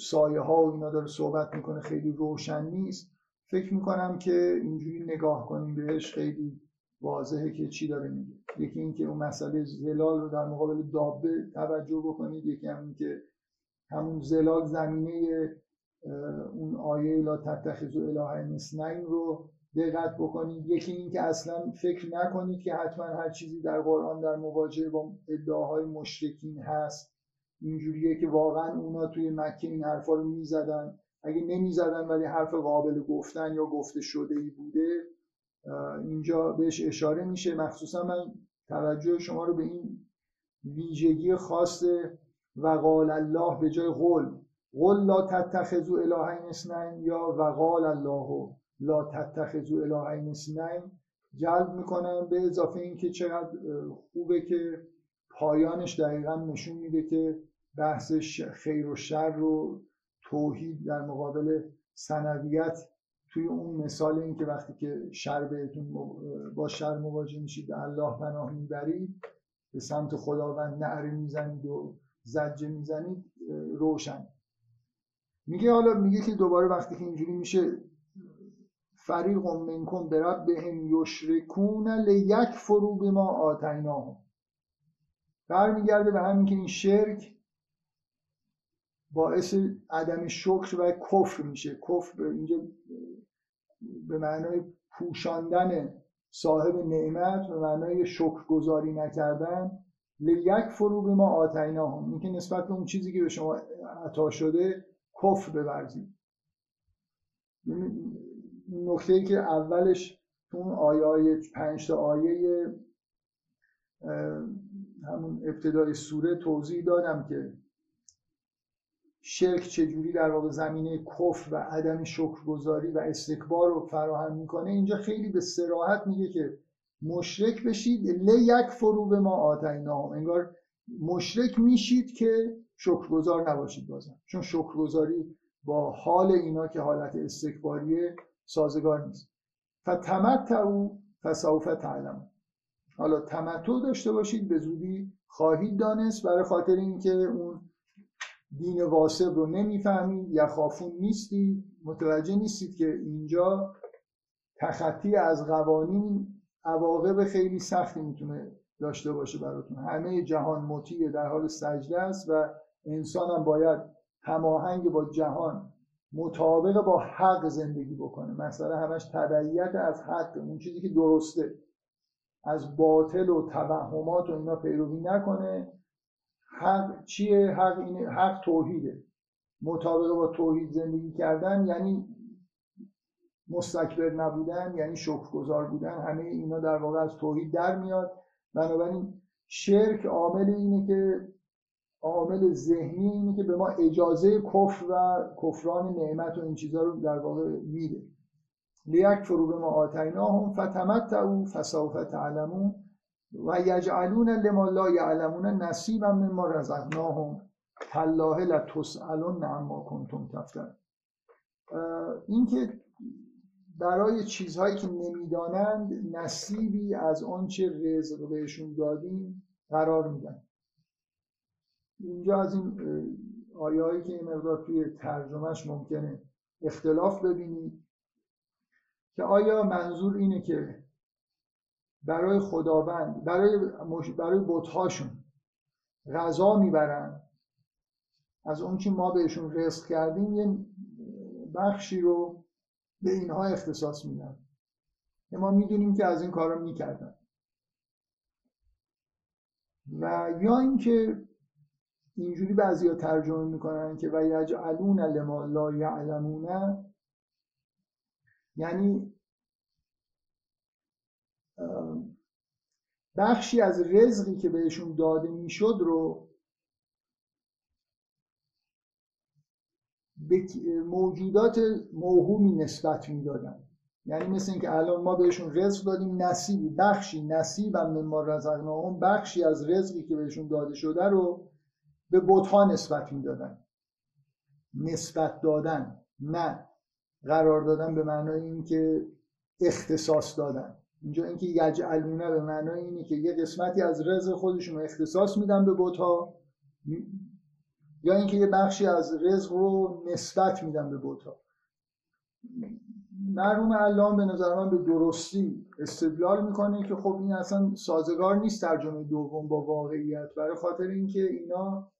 سایه ها و اینا داره صحبت می‌کنه خیلی روشن نیست. فکر می‌کنم که اینجوری نگاه کنیم بهش خیلی واضحه که چی داره میگه. یکی اینکه اون مسئله زلال رو در مقابل دابه توجه بکنید یکی هم که همون زلال زمینه اون آیه لا تتخذوا اله اثنین رو دقت بکنید. یکی این که اصلا فکر نکنید که حتما هر چیزی در قرآن در مواجهه با ادعاهای مشرکین هست. اینجوریه که واقعا اونا توی مکه این حرفا رو می‌زدن. اگه نمی‌زدن ولی حرف قابل گفتن یا گفته شده ای بوده اینجا بهش اشاره میشه. مخصوصا من توجه شما رو به این ویژگی خاص وقال الله به جای قول قل لا تتخذوا الهین اثنین یا وقال الله لا تتخذوا الهین اثنین جلب می‌کنم به اضافه اینکه چقدر خوبه که پایانش دقیقا نشون میده که بحث خیر و شر رو توحید در مقابل سنویت توی اون مثال این که وقتی که شر بهتون با شر مواجه میشید الله پناه می‌برید به سمت خداوند نعره می‌زنید و زجه می‌زنید روشن. میگه حالا میگه که دوباره وقتی که اینجوری میشه فریق منکم برب بهم یشرکون لیک فرو به ما آتیناهم. برمیگرده به همین که این شرک باعث عدم شکر و کفر میشه. کفر اینجا به معنای پوشاندن صاحب نعمت به معنای شکر گذاری نکردن لیک فرو به ما آتیناهم. این که نسبت به اون چیزی که به شما عطا شده کفر بورزید نکته ای که اولش اون آیه های پنج تا آیه همون ابتدای سوره توضیح دادم که شرک چجوری در واقع زمینه کفر و عدم شکرگزاری و استکبار رو فراهم می‌کنه. اینجا خیلی به سراحت میگه که مشرک بشید یک فرو به ما آتیناهم. انگار مشرک میشید که شکرگزار نباشید بازم. چون شکرگزاری با حال اینا که حالت استکباریه سازگار نیست. فتمتعو فسوف تعلم حالا تمتع داشته باشید به زودی خواهید دانست. برای خاطر اینکه اون دین واسب رو نمی‌فهمید یخافون نیستید متوجه نیستید که اینجا تخطی از قوانین عواقب خیلی سختی می‌تونه داشته باشه براتون. همه جهان مطیع در حال سجده است و انسان هم باید هماهنگ با جهان مطابق با حق زندگی بکنه. مثلا همش تبعیت از حق اون چیزی که درسته. از باطل و توهمات و اینا پیروی نکنه. حق چیه؟ حق اینه حق توحیده. مطابق با توحید زندگی کردن یعنی مستکبر نبودن یعنی شکرگزار بودن. همه اینا در واقع از توحید در میاد. بنابراین شرک عامل اینه که عامل ذهنی اینه که به ما اجازه کفر و کفران نعمت و این چیزها رو در واقع میده. لیک فرو به ما آتیناهم فتمتعوا فسوف تعلمون و یجعلون لما لا یعلمون نصیبا مما رزقناهم تالله لتسالون عما کنتم تفترون. اینکه برای چیزهایی که نمی‌دانند نصیبی از آنچه رزق بهشون دادیم قرار میدن. اینجا از این آیه که این مقدار توی ترجمهش ممکنه اختلاف ببینید که آیا منظور اینه که برای خداوند برای مش... برای بتهاشون غذا می‌برن از اون که ما بهشون رزق کردیم یه بخشی رو به اینها اختصاص میدن. ما می‌دونیم که از این کارا می‌کردن. و یا اینکه اینجوری بعضی ها ترجمه می‌کنن که و یجعلون لما لا یعلمون یعنی بخشی از رزقی که بهشون داده می‌شد رو به موجودات موهومی نسبت می‌دادن. یعنی مثل اینکه الان ما بهشون رزق دادیم نصیبی بخشی نصیبم ما رزقناهم بخشی از رزقی که بهشون داده شده رو به بتها نسبت می‌دادن. نسبت دادن نه. قرار دادن به معنای اینکه اختصاص دادن. اینجا اینکه یجعلونه به معنای اینه که یه قسمتی از رزق خودشون رو اختصاص میدن به بتها یا اینکه یه بخشی از رزق رو نسبت میدن به بتها. مرحوم علام به نظر من به درستی استدلال می‌کنه که خب این اصلا سازگار نیست ترجمه دوم با واقعیت برای خاطر اینکه اینا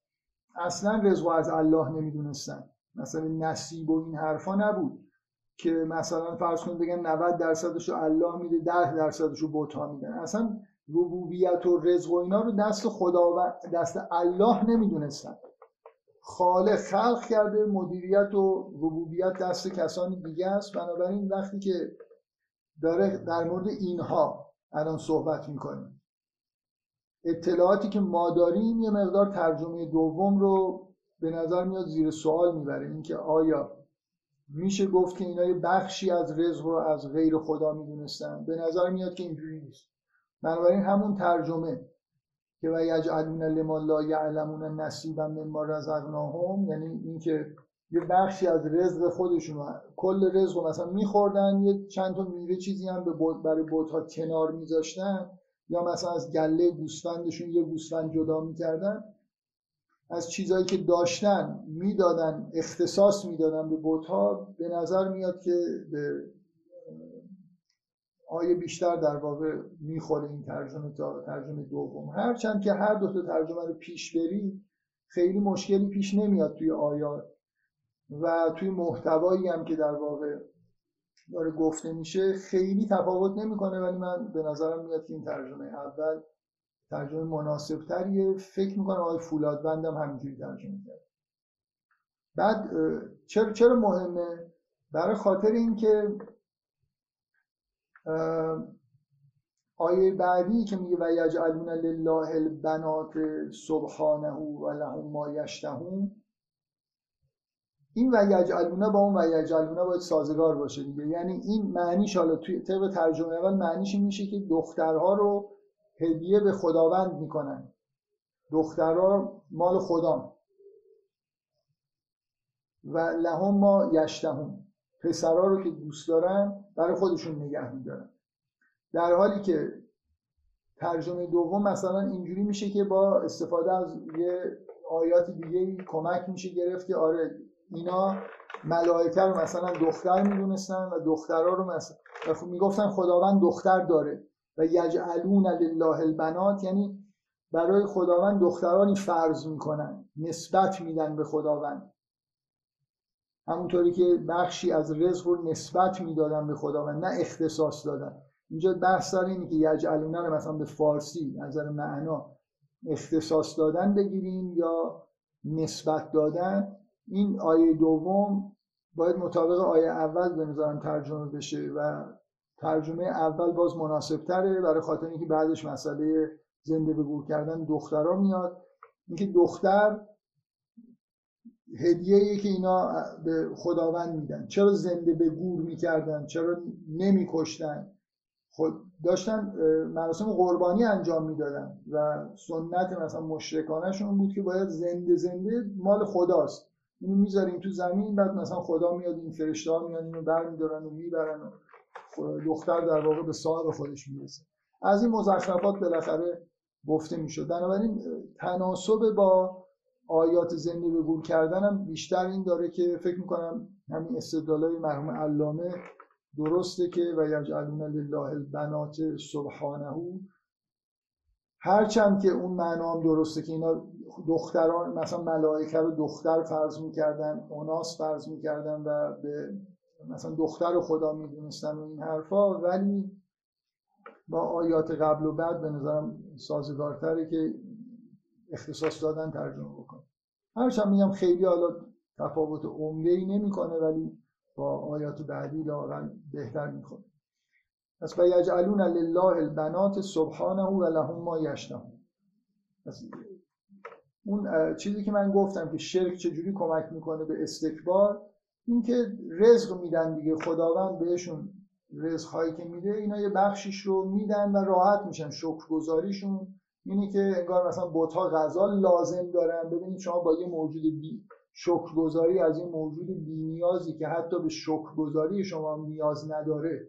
اصلا رزق از الله نمی‌دونستن. مثلا نصیب و این حرفا نبود که مثلا فرض کنید بگن 90 درصدش رو الله میده 10 درصدش رو بوتا میدن. اصلا ربوبیت و رزق و اینا رو دست و دست الله نمی‌دونستن. خالق خلق کرده مدیریت و ربوبیت دست کسانی دیگه است. بنابراین وقتی که داره در مورد اینها الان صحبت می‌کنیم اطلاعاتی که ما داریم یه مقدار ترجمه دوم رو به نظر میاد زیر سوال می‌بره. اینکه آیا میشه گفت که اینا یه بخشی از رزق رو از غیر خدا می‌دونستن؟ به نظر میاد که اینجوری نیست. بنابراین همون ترجمه که و یجعلون لما لا یعلمون نصیبا مما رزقناهم یعنی اینکه یه بخشی از رزق خودشون کل رزق رو مثلا میخوردن یه چند تا میوه چیزی هم برای بوتها کنار میذاشتن. یا مثلا از گله گوسفندشون یه گوسفند جدا می‌کردن از چیزهایی که داشتن می‌دادن اختصاص می‌دادن به بوتها به نظر میاد که به آیه بیشتر در واقع می‌خوره این ترجمه تا ترجمه دوم. هرچند که هر دو تا ترجمه رو پیش بری خیلی مشکلی پیش نمیاد توی آیات. و توی محتوایی هم که در واقع داره گفته میشه خیلی تفاوت نمی‌کنه ولی من به نظرم میاد که این ترجمه اول ترجمه مناسب تریه فکر می‌کنم آقای فولادوند هم همینجوری ترجمه کرد. بعد چرا چرا مهمه؟ برای خاطر اینکه آیه بعدی که میگه و یجعلون لله البنات سبحانه و لهم ما یشتهون این و یجعلونه با اون و یجعلونه باید سازگار باشه دیگه. یعنی این معنیش حالا توی طبق ترجمه اول معنیش این میشه که دخترها رو هدیه به خداوند می‌کنن. دخترها مال خدا و لهم ما یشتهون. پسرها رو که دوست دارن برای خودشون نگه میدارن. در حالی که ترجمه دوم مثلا اینجوری میشه که با استفاده از یه آیات دیگه کمک میشه گرفت که آره اینا ملائکه رو مثلا دختر می‌دونستن و دخترها رو مثلا می‌گفتن خداوند دختر داره و یجعلون لله البنات یعنی برای خداوند دخترانی فرض می‌کنن نسبت میدن به خداوند. همونطوری که بخشی از رزق رو نسبت می‌دادن به خداوند نه اختصاص دادن. اینجا بحث سر اینه که یجعلونه رو مثلا به فارسی نظر معنا اختصاص دادن بگیریم یا نسبت دادن. این آیه دوم باید مطابق آیه اول به نظرم ترجمه بشه و ترجمه اول باز مناسب تره برای خاطر اینکه بعدش مسئله زنده به گور کردن دخترها میاد. اینکه دختر هدیه که اینا به خداوند میدن. چرا زنده به گور می‌کردن؟ چرا نمیکشتن؟ خود داشتن مراسم قربانی انجام می‌دادن و سنت مثلا مشرکانشون بود که باید زنده زنده مال خداست. اینو می‌ذاریم تو زمین بعد مثلا خدا میاد این فرشته ها میان اینو برمیدارن و می‌برن و دختر در واقع به صاحب خودش می‌رسه. از این مزخرفات بالاخره گفته می‌شد. بنابراین تناسب با آیات زنده به گور کردنم بیشتر این داره که فکر می‌کنم همین استدلالای مرحوم علامه درسته که و یجعلون لله البنات سبحانه. هرچند که اون معنا درسته که اینا دختران مثلا ملائکه رو دختر فرض می‌کردن اوناس فرض می‌کردن و به مثلا دختر خدا می‌دونستن و این حرفا. ولی با آیات قبل و بعد به نظرم سازگارتره که اختصاص دادن ترجمه بکنه. هرچند میگم خیلی حالا تفاوت عمده ای نمی‌کنه ولی با آیات بعدی لاغل بهتر می‌خوره پس و یجعلون لله البنات سبحانه و لهم ما یشتهون. اون چیزی که من گفتم که شرک چجوری کمک می‌کنه به استکبار اینکه رزق میدن دیگه خداوند بهشون رزق هایی که میده اینا یه بخشیش رو میدن و راحت میشن شکرگزاریشون اینه که انگار مثلا بوتا غذا لازم دارن. ببینید شما با یه موجود بی شکرگزاری از این موجود بی نیازی که حتی به شکرگزاری شما نیاز نداره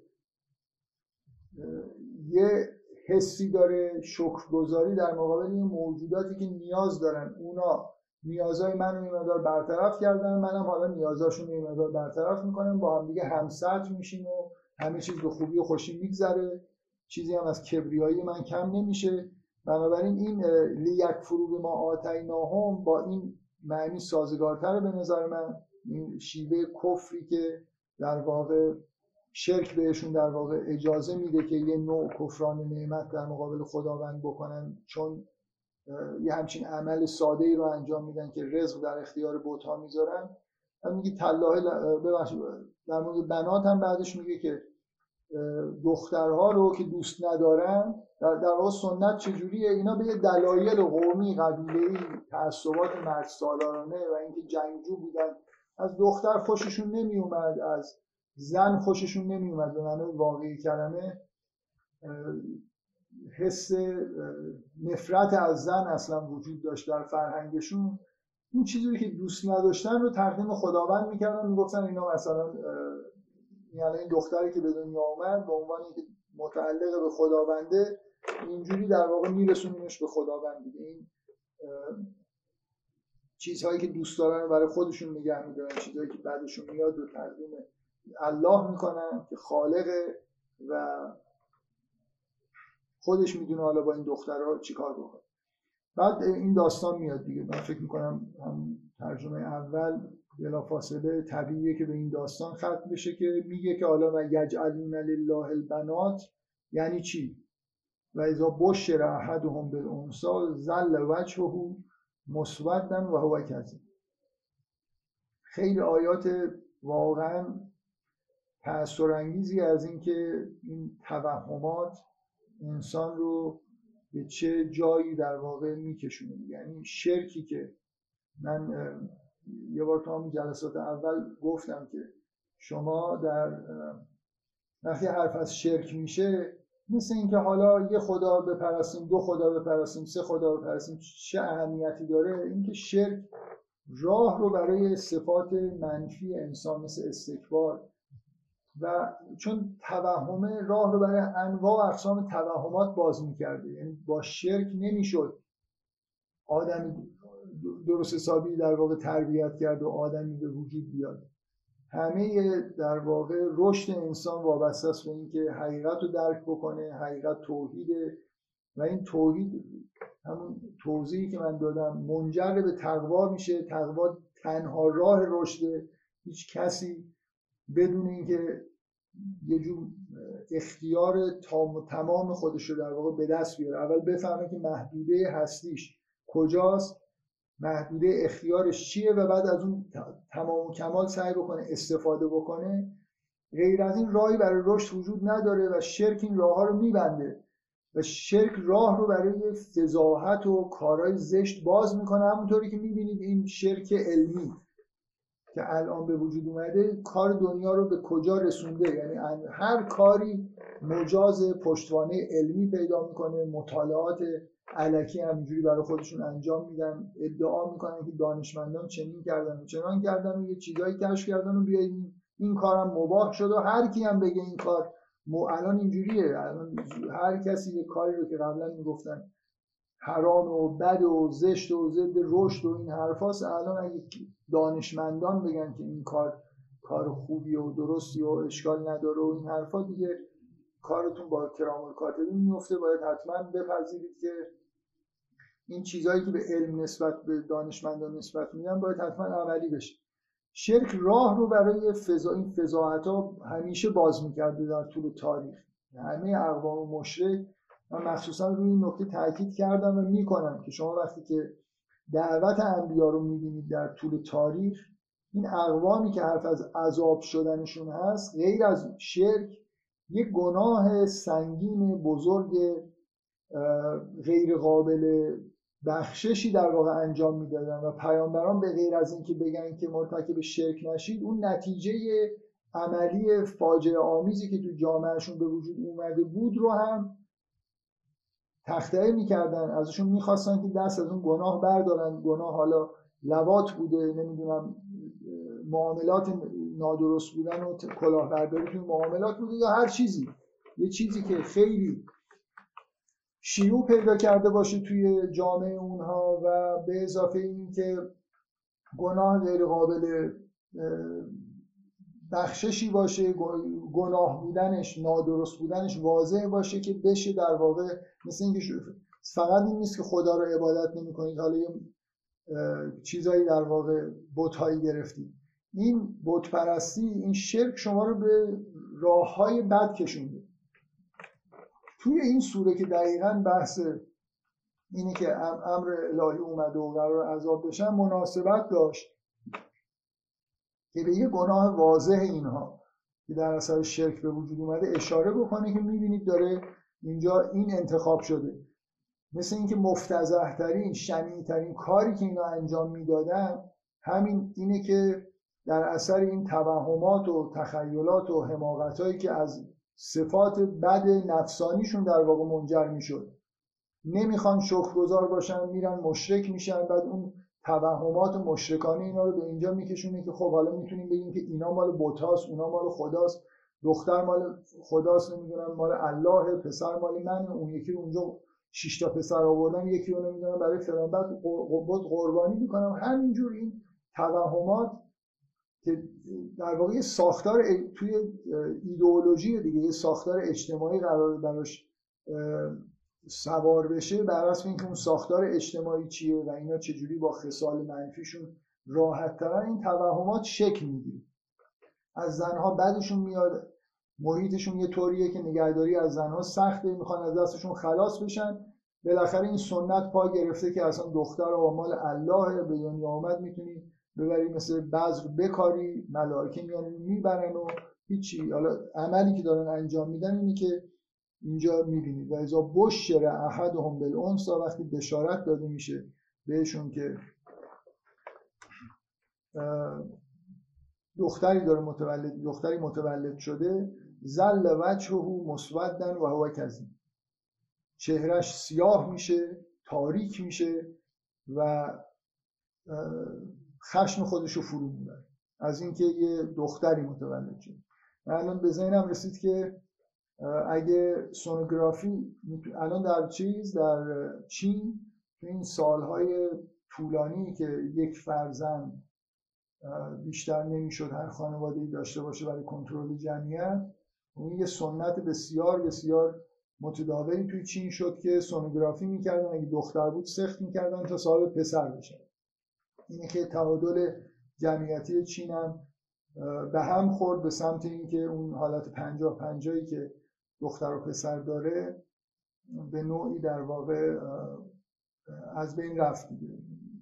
یه حسی داره شکرگزاری در مقابل این موجوداتی که نیاز دارن. اونا نیازهای من رو مقدار برطرف کردن منم حالا نیازاشون رو مقدار برطرف می‌کنم. با هم دیگه همسط میشیم و همه چیز به خوبی و خوشی میگذره. چیزی هم از کبریایی من کم نمیشه. بنابراین این لیک فرو به ما آتیناهم با این معنی سازگارتر به نظر من. این شیوه کفری که در واقع شرک بهشون در واقع اجازه میده که یه نوع کفران نعمت در مقابل خداوند بکنن چون یه همچین عمل ساده ای رو انجام میدن که رزق در اختیار بوت ها می‌ذارن. هم میگه طلاح در مورد بنات هم بعدش میگه که دخترها رو که دوست ندارن در, در واقع سنت چجوریه؟ اینا به یه دلایل قومی قبیله‌ای تعصبات مرد و اینکه جنگجو بودن. از دختر خوششون نمیومد از زن خوششون نمیومد. به معنی واقعی کلمه حس نفرت از زن اصلا وجود داشت در فرهنگشون. اون چیزی که دوست نداشتن رو تقدیم خداوند می‌کردن. می‌گفتن اینا مثلا یعنی این دختری که به دنیا آمد به عنوان اینکه متعلق به خداونده اینجوری در واقع میرسونیمش به خداوند دیگه. این چیزهایی که دوست دارن برای خودشون نگه میدارن چیزهایی که بعدشون میاد و تقدیم الله می‌کنن که خالقه و خودش می‌دونه حالا با این دخترها چیکار بکنه. بعد این داستان میاد دیگه. من فکر می‌کنم هم ترجمه اول بلا فاصله طبیعیه که به این داستان ختم بشه که میگه که حالا و یجعلون لله البنات یعنی چی؟ و اذا بشر احدهم بالانسا زل وجهه مسودا و هو کذب خیلی آیات واقعا تأثیر انگیزی از اینکه این توهمات انسان رو به چه جایی در واقع میکشونه. یعنی شرکی که من یه بار تو همین جلسات اول گفتم که شما در وقتی حرف از شرک میشه مثل اینکه حالا یه خدا بپرستیم دو خدا بپرستیم سه خدا بپرستیم چه اهمیتی داره؟ اینکه شرک راه رو برای صفات منفی انسان مثل استکبار و چون توهمه راه رو برای انواع اقسام توهمات باز می‌کرده یعنی با شرک نمی‌شد آدم درست حسابی در واقع تربیت کرد و آدمی به وجود بیاد. همه در واقع رشد انسان وابسته است به اینکه حقیقت رو درک بکنه حقیقت توحیده و این توحید همون توضیحی که من دادم منجر به تقوا میشه. تقوا تنها راه رشد هیچ کسی بدون اینکه یه جور اختیار تام تمام خودش رو در واقع به دست بیاره. اول بفهمه که محدوده هستیش کجاست محدوده اختیارش چیه و بعد از اون تمام و کمال سعی بکنه استفاده بکنه. غیر از این راهی برای رشد وجود نداره و شرک این راه ها رو میبنده و شرک راه رو برای فضاحت و کارهای زشت باز می‌کنه. همونطوری که می‌بینید این شرک علمی. که الان به وجود اومده کار دنیا رو به کجا رسونده؟ یعنی هر کاری مجاز پشتوانه علمی پیدا می‌کنه مطالعات علکی همینجوری برای خودشون انجام میدن ادعا می‌کنن که دانشمندان چنین کردن و چنان کردن و یه چیزایی کشف کردن و بیاید این کارم مباح شد و هر کی هم بگه این کار الان اینجوریه. الان هر کسی یه کاری رو که قبلا می‌گفتن حرام و بد و زشت و ضد رشد و این حرفاست. الان اگه دانشمندان بگن که این کار کار خوبی و درستی و اشکال نداره و این حرفا دیگه کارتون با کرام الکاتبین میفته. باید حتما بپذیرید که این چیزهایی که به علم نسبت به دانشمندان نسبت میدن باید حتما عملی بشه. شرک راه رو برای فضا این فضاحت ها همیشه باز می‌کرده در طول تاریخ. همه اقوام مشرک من مخصوصا روی این نکته تاکید کردم و می‌کنم که شما وقتی که دعوت انبیا رو می‌بینید در طول تاریخ این اقوامی که حرف از عذاب شدنشون هست غیر از شرک یک گناه سنگین بزرگ غیر قابل بخششی در واقع انجام می‌دادن و پیامبران به غیر از اینکه بگن که مرتکب شرک نشید اون نتیجه عملی فاجعه آمیزی که تو جامعهشون به وجود اومده بود رو هم تخته می‌کردن ازشون می‌خواستن که دست از اون گناه بردارن. گناه حالا لوات بوده نمی‌دونم معاملات نادرست بودن و کلاهبرداری توی معاملات بوده یا هر چیزی. یه چیزی که خیلی شیوع پیدا کرده باشه توی جامعه اونها و به اضافه این که گناه غیر قابل بخششی باشه گناه بودنش نادرست بودنش واضح باشه که بشه در واقع مثل اینکه فقط این نیست که خدا رو عبادت نمی کنید حالا یه چیزایی در واقع بتهایی گرفتید این بت پرستی این شرک شما رو به راه های بد کشونده. توی این سوره که دقیقا بحث اینه که امر الهی اومده و قرار عذاب بشن مناسبت داشت. که به یه گناه واضح اینها که در اثر شرک به وجود اومده اشاره بکنه که می‌بینید داره اینجا این انتخاب شده. مثل اینکه مفتزه ترین ترین کاری که اینا انجام می‌دادن همین اینه که در اثر این توهمات و تخیلات و حماقت هایی که از صفات بد نفسانیشون در واقع منجر می‌شد. نمی‌خوان شکرگزار باشن میرن مشرک میشن بعد اون توهمات مشرکانه اینا رو به اینجا میکشونه که خب حالا می‌تونیم بگیم که اینا مال بوتاست اونا مال خداست. دختر مال خداست نمی‌دونم مال الله پسر مال من اون یکی اونجا شش تا پسر آوردم یکی رو نمی‌دونم برای فلان. بعد قربانی می‌کنم. همینجور این توهمات که در واقع ساختار توی ایدئولوژی دیگه یه ساختار اجتماعی قرار براش سوار بشه بر اساس اینکه اون ساختار اجتماعی چیه و اینا چجوری با خصال منفیشون راحت این توهمات شکل می‌گیره. از زنها بعدشون میاد محیطشون یه طوریه که نگهداری از زنها سخته می‌خوان از دستشون خلاص بشن. بالاخره این سنت پا گرفته که اصلا دختر آمال الله به دنیا آمد می‌تونی ببری مثل بذر بکاری ملائکه میان می‌برن و هیچی. حالا عملی که دارن انجام میدن اینی که اینجا می‌بینید. و ازا بشر احدهم بالانسا وقتی بشارت داده میشه بهشون که دختری داره متولد دختری متولد شده زل وجهه مسودن و هو کذیم چهرش سیاه میشه تاریک میشه و خشم خودش رو فرو می‌بره. از اینکه یه دختری متولد شده. الان به ذهنم رسید که اگه سونوگرافی الان در چیز در چین تو این سالهای طولانی که یک فرزند بیشتر نمی‌شد هر خانواده داشته باشه برای کنترل جمعیت اون یه سنت بسیار بسیار متداولی توی چین شد که سونوگرافی می‌کردن. اگه دختر بود سخت می‌کردن تا صاحب پسر بشه. اینه که تعادل جمعیتی چین هم به هم خورد به سمت اینکه اون حالت پنجاه پنجایی که دختر و پسر داره به نوعی در واقع از بین رفت دیگه.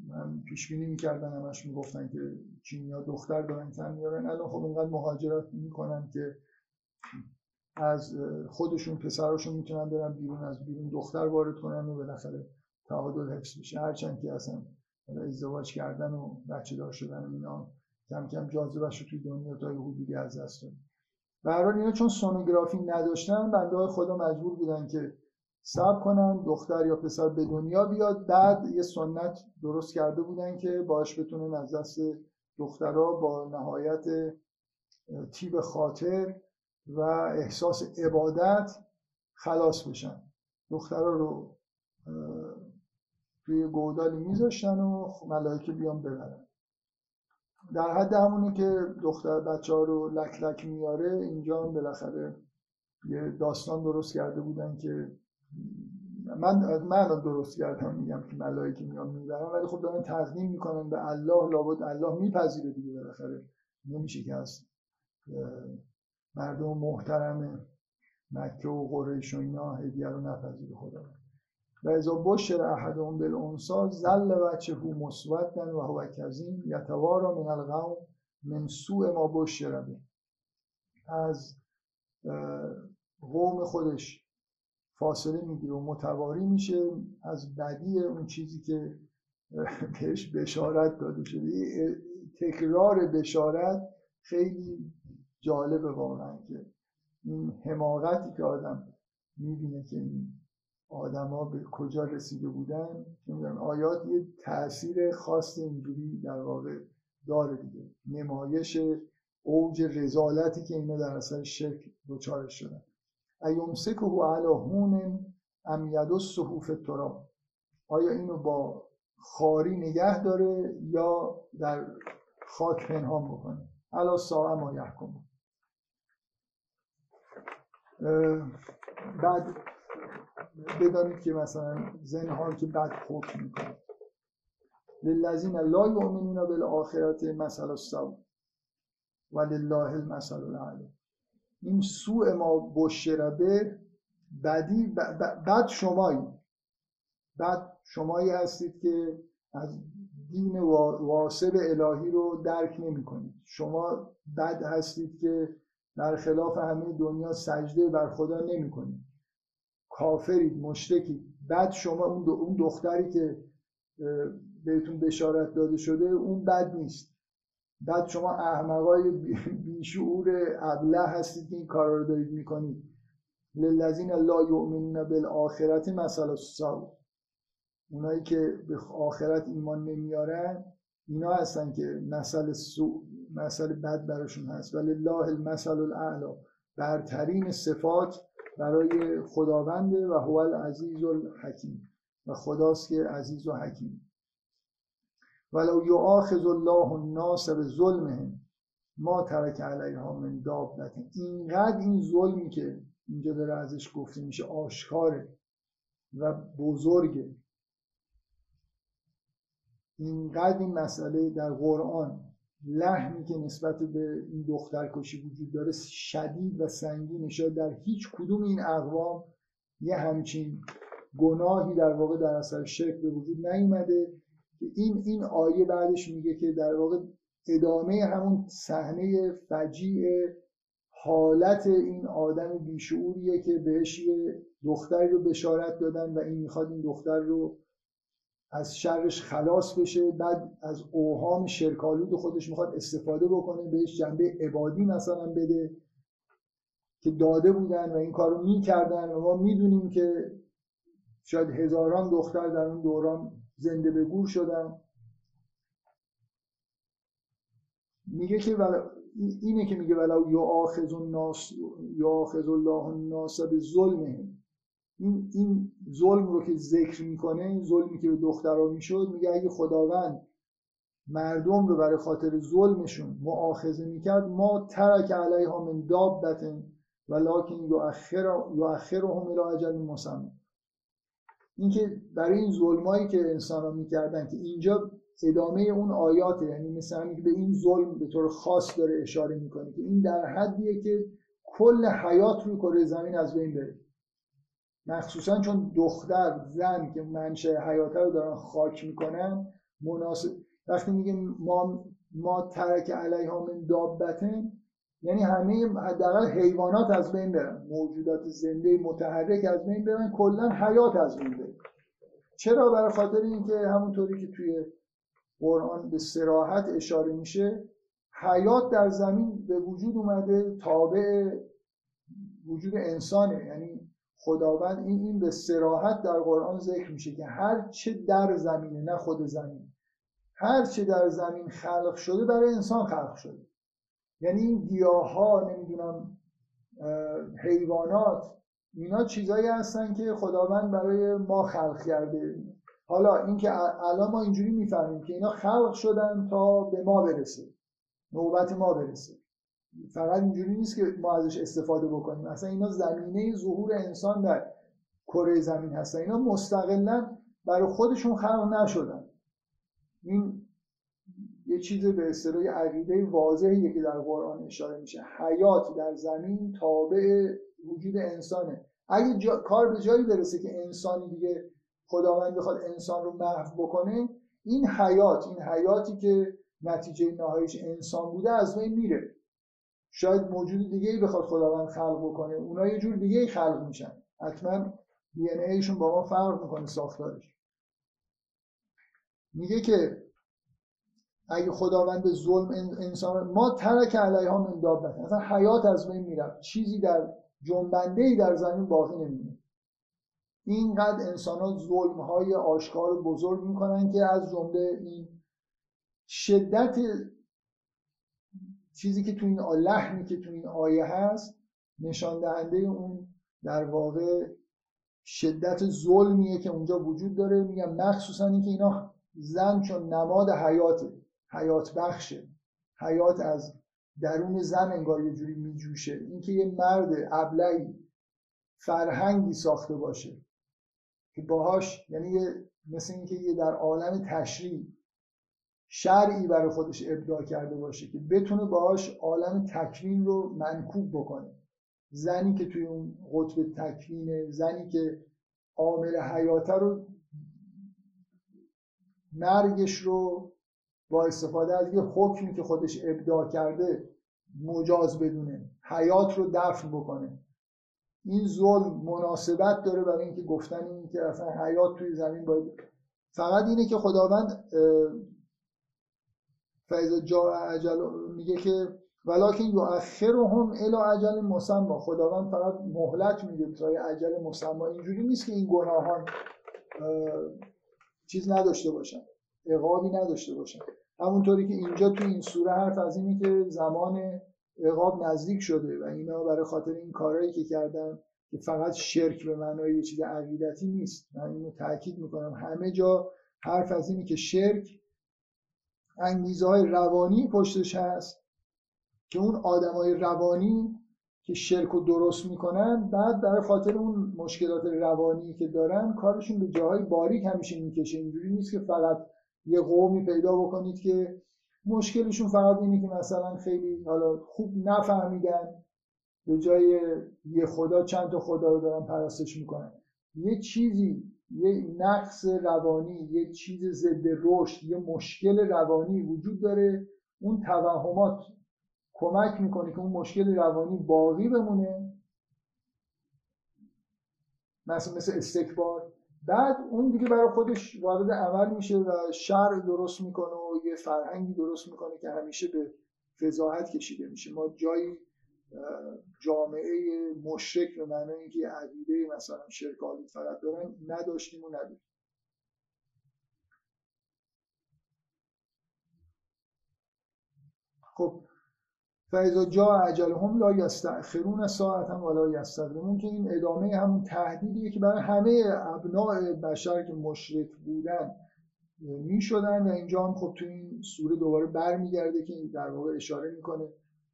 من پیش بینی می‌کردن همش می‌گفتن که چینیا دختر دارن کم میارن الان خب اینقدر مهاجرت می‌کنن که از خودشون پسرشون می‌تونن برن بیرون از بیرون دختر وارد کنن و بالاخره تعادل حفظ بشه. هرچند که اصلا ازدواج کردن و بچه دار شدن اینا کم کم جاذبهش رو توی دنیا تا حدودی از دست داد برای اینا چون سونوگرافی نداشتن بنده های خدا مجبور بودن که صبر کنن دختر یا پسر به دنیا بیاد. بعد یه سنت درست کرده بودن که باش بتونن از دست دخترها با نهایت تیب خاطر و احساس عبادت خلاص بشن. دخترها رو توی گودالی میذاشتن و ملائکه بیان ببرن. در حد همونی که دختر بچه ها رو لک لک میاره اینجا هم بالاخره یه داستان درست کرده بودن که من من درست کردم میگم که ملائکه میان می‌برن ولی خب دارن تقدیم می‌کنن به الله لابد الله میپذیره دیگه بالاخره. نمیشه که از مردم محترم مکه و قریش و اینا هدیه رو نپذیره خدا و ازا بشر احدهم بالانسا زل هو مسودن و هو کظیم یتوارا من القوم من سوء ما بشر به. از قوم خودش فاصله می‌گیره و متواری میشه از بدی اون چیزی که بهش بشارت داده شده. تکرار بشارت خیلی جالبه واقعا که این حماقتی که آدم می‌بینه که آدما به کجا رسیده بودن آیات یه تاثیر خاص اینجوری در واقع داره دیگه. نمایش اوج رزالتی که اینا در اثر شرک دچارش شدن. ایمسکه علی هون ام یدسه فی التراب. آیا اینو با خاری نگه داره یا در خاک پنهان بکنه؟ الا ساعه ما یحکم. بعد بدانید که مثلا زنهار که بعد حکم می‌کنه. للذین لا یؤمنون بالآخرت مثل السوء و لله المثل الاعلی این سوء ما بشربه بدی بعد شمایی. بعد شمایی هستید که از دین واسب الهی رو درک نمی کنید شما بد هستید که در خلاف همه دنیا سجده بر خدا نمی کنید کافرید مشتکید بعد شما اون دختری که بهتون بشارت داده شده اون بد نیست. بعد شما احمقای بیشعور ابله هستید که این کارا رو دارید می‌کنید. للذین لا یؤمنون بالآخرت مثل السوء اونایی که به آخرت ایمان نمیارن اینا هستن که مثل سوء مثل بد براشون هست. ولی الله المثل الاعلا برترین صفات برای خداونده و هو العزیز الحکیم و خداست که عزیز و حکیم. ولو یؤاخذ الله الناس به ظلمهم ما ترک علیها من دابت اینقدر این ظلمی که اینجا داره ازش گفته میشه آشکاره و بزرگه. اینقدر این مسئله در قرآن لحنی که نسبت به این دختر کشی وجود داره شدید و سنگین شاید در هیچ کدوم این اقوام یه همچین گناهی در واقع در اثر شرک به وجود نیومده این این آیه بعدش میگه که در واقع ادامه همون صحنه فجیع حالت این آدم بیشعوریه که بهش یه دختری رو بشارت دادن و این می‌خواد این دختر رو از شرش خلاص بشه بعد از اوهام شرکالود خودش می‌خواد استفاده بکنه بهش جنبه عبادی مثلا بده که داده بودن و این کار رو می‌کردن و ما می‌دونیم که شاید هزاران دختر در اون دوران زنده به گور شدن. میگه که اینه که میگه ولو یاخذ الناس یاخذ الله الناس به ظلمهم این این ظلم رو که ذکر می‌کنه این ظلمی که به دخترها می‌شد میگه اگه خداوند مردم رو برای خاطر ظلمشون معاخذه می‌کرد ما ترک علیها من دابت ولکن یؤخر یؤخرهم الی اجل مسمى. اینکه برای این ظلمایی که انسان ها می‌کردن که اینجا ادامه اون آیاته یعنی مثل که به این ظلم به طور خاص داره اشاره می‌کنه که این در حدیه که کل حیات روی کره زمین از بین بره. مخصوصا چون دختر زن که منشه حیات رو دارن خاک می‌کنن مناسب وقتی میگه ما ما ترک علیها من دابتن یعنی همه حداقل حیوانات از بین برن. موجودات زنده متحرک از بین برن کلا حیات از بین برن. چرا؟ برای خاطر اینکه همونطوری که توی قرآن به سراحت اشاره میشه حیات در زمین به وجود اومده تابع وجود انسانه. یعنی خداوند این این به سراحت در قرآن ذکر میشه که هر چه در زمینه نه خود زمین. هر چه در زمین خلق شده برای انسان خلق شده. یعنی این گیاه ها نمی‌دونم حیوانات اینا چیزایی هستن که خداوند برای ما خلق کرده. حالا اینکه الان ما اینجوری می‌فهمیم که اینا خلق شدن تا به ما برسه. نوبت ما برسه. فقط اینجوری نیست که ما ازش استفاده بکنیم. اصلا اینا زمینه ظهور انسان در کره زمین هستن. اینا مستقلا برای خودشون خلق نشدن. این یه چیز به اصطلاح عقیده واضحیه که در قرآن اشاره میشه. حیات در زمین تابع وجود انسانه. اگه کار به جایی برسه که انسانی دیگه خداوند بخواد انسان رو محو بکنه این حیات این حیاتی که نتیجه نهاییش انسان بوده از بین میره. شاید موجود دیگه ای بخواد خداوند خلق بکنه. اونا یه جور دیگه ای خلق میشن. حتما دی ایشون با ما فرق می‌کنه ساختارش. میگه که اگه خداوند ظلم انسان ما ترک علیها من دابت اصلا حیات از بین می‌رفت. چیزی در جنبنده ای در زمین باقی نمیمونه. اینقدر انسان ها ظلم های آشکار بزرگ می‌کنن که از جمله این شدت چیزی که تو این لحنی که تو این آیه هست نشان دهنده اون در واقع شدت ظلمیه که اونجا وجود داره. میگم مخصوصا اینکه اینا زن چون نماد حیاته حیات بخشه. حیات از درون زن انگار یه جوری میجوشه. اینکه یه مرد ابلهی فرهنگی ساخته باشه که باهاش یعنی مثل اینکه یه در عالم تشریع شرعی برای خودش ابداع کرده باشه که بتونه باهاش عالم تکوین رو منکوب بکنه. زنی که توی اون قطب تکوینه زنی که عامل حیاته رو مرگش رو با استفاده از یه حکمی که خودش ابداع کرده مجاز بدونه حیات رو دفن بکنه. این ظلم مناسبت داره برای اینکه گفتن این که اصلا حیات توی زمین باید. فقط اینه که خداوند فیض جا عجل میگه که ولکن یؤخرهم الی اجل مسمى. خداوند فقط مهلت میده تا اجل مسمى. اینجوری نیست که این گناهان چیز نداشته باشن عقابی نداشته باشن. همونطوری که اینجا تو این سوره حرف از اینه که زمان عقاب نزدیک شده و اینا برای خاطر این کارهایی که کردن که فقط شرک به معنای یه چیز عقیدتی نیست. من اینو تاکید می‌کنم. همه جا حرف از اینه که شرک انگیزه های روانی پشتش هست که اون آدمای روانی که شرک و درست می‌کنن بعد برای خاطر اون مشکلات روانی که دارن کارشون به جاهای باریک همیشه می‌کشه. اینجوری نیست که فقط یه قومی پیدا بکنید که مشکلشون فقط اینه که مثلا خیلی حالا خوب نفهمیدن به جای یه خدا چند تا خدا رو دارن پرستش می‌کنن. یه چیزی یه نقص روانی یه چیز ضد رشد یه مشکل روانی وجود داره. اون توهمات کمک می‌کنه که اون مشکل روانی باقی بمونه. مثلا مثل استکبار. بعد اون دیگه برای خودش وارد عمل میشه و شر درست می‌کنه و یه فرهنگی درست می‌کنه که همیشه به فضاحت کشیده میشه. ما جایی جامعه مشرک به معنای اینکه عقیده مثلا شرک آلود فقط دارن نداشتیم و نداریم. خب فاذا جا اجلهم لا یستأخرون ساعتا ولا یستقدمون که این ادامه همون تهدیدیه که برای همه ابناع بشر که مشرک بودن می‌شدن و اینجا هم خب تو این سوره دوباره برمیگرده که در واقع اشاره می‌کنه.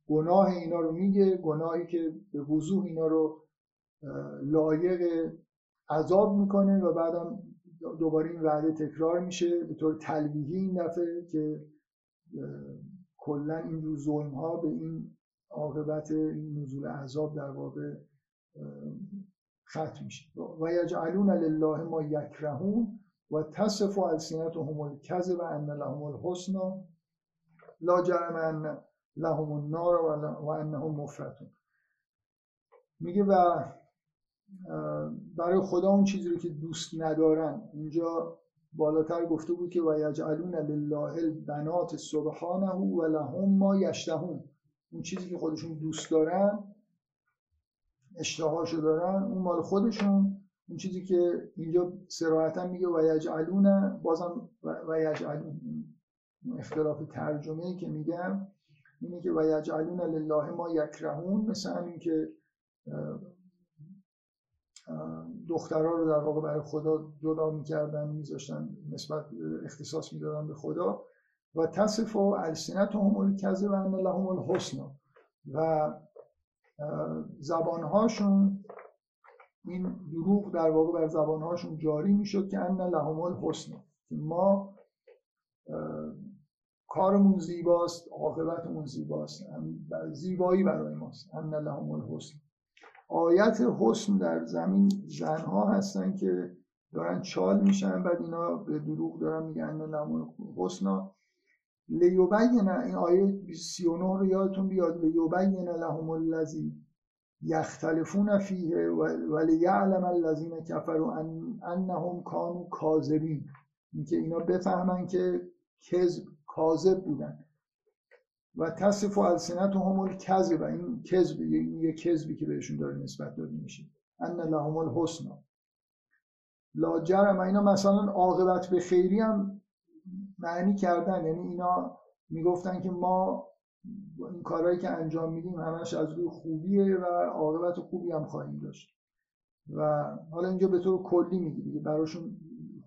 گناه اینا رو میگه گناهی که به وضوح اینا رو لایق عذاب می‌کنه و بعدم دوباره این وعده تکرار میشه. به طور تلویحی این دفعه که کلا این ظلم ها به این عاقبت نزول عذاب در واقع ختم میشه. و یجعلون لله ما یکرهون و تصف السنتهم الکذب ان لهم الحسنا لا جرم ان لهم النار و انهم مفرتون میگه و برای خدا اون چیزی رو که دوست ندارن. اینجا بالاتر گفته بود که و یجعلون لله البنات سبحانه و لهم ما یشتهون. اون چیزی که خودشون دوست دارن اشتهاشو دارن اون مال خودشون. اون چیزی که اینجا سراحتا میگه و یجعلون بازم و یجعلون. اختلاف ترجمه که میگم اینه که و یجعلون لله ما یکرهون مثل همین که دخترها رو در واقع برای خدا جدا می‌کردن میذاشتن نسبت اختصاص می‌دادن به خدا. و تصف و السنتهم الکذب و ان لهم الحسن. و زبانهاشون این دروغ در واقع بر زبانهاشون جاری می‌شد که ان لهم الحسن. ما کارمون زیباست عاقبتمون زیباست زیبایی برای ماست. ان لهم الحسن. آیت حسن در زمین زنها هستن که دارن چال میشن بعد اینا به دروغ دارن میگن لهم حسنا لیوبین این آیه 39 رو یادتون بیاد. لیوبین لهم الذی یختلفون فیه و لیعلم الذین کفروا انهم کانوا کاذبین. اینکه اینا بفهمن که کذب کاذب بودن. و تصف السنت هم الکذب و این کذب یه کذبی که بهشون داره نسبت داده میشه. ان لهم الحسن. لا جرم. اینا مثلا عاقبت به خیری هم معنی کردن. یعنی اینا می‌گفتن که ما این کارهایی که انجام میدیم همش از روی خوبیه و عاقبت خوبی هم خواهیم داشت. و حالا اینجا به طور کلی میگی براشون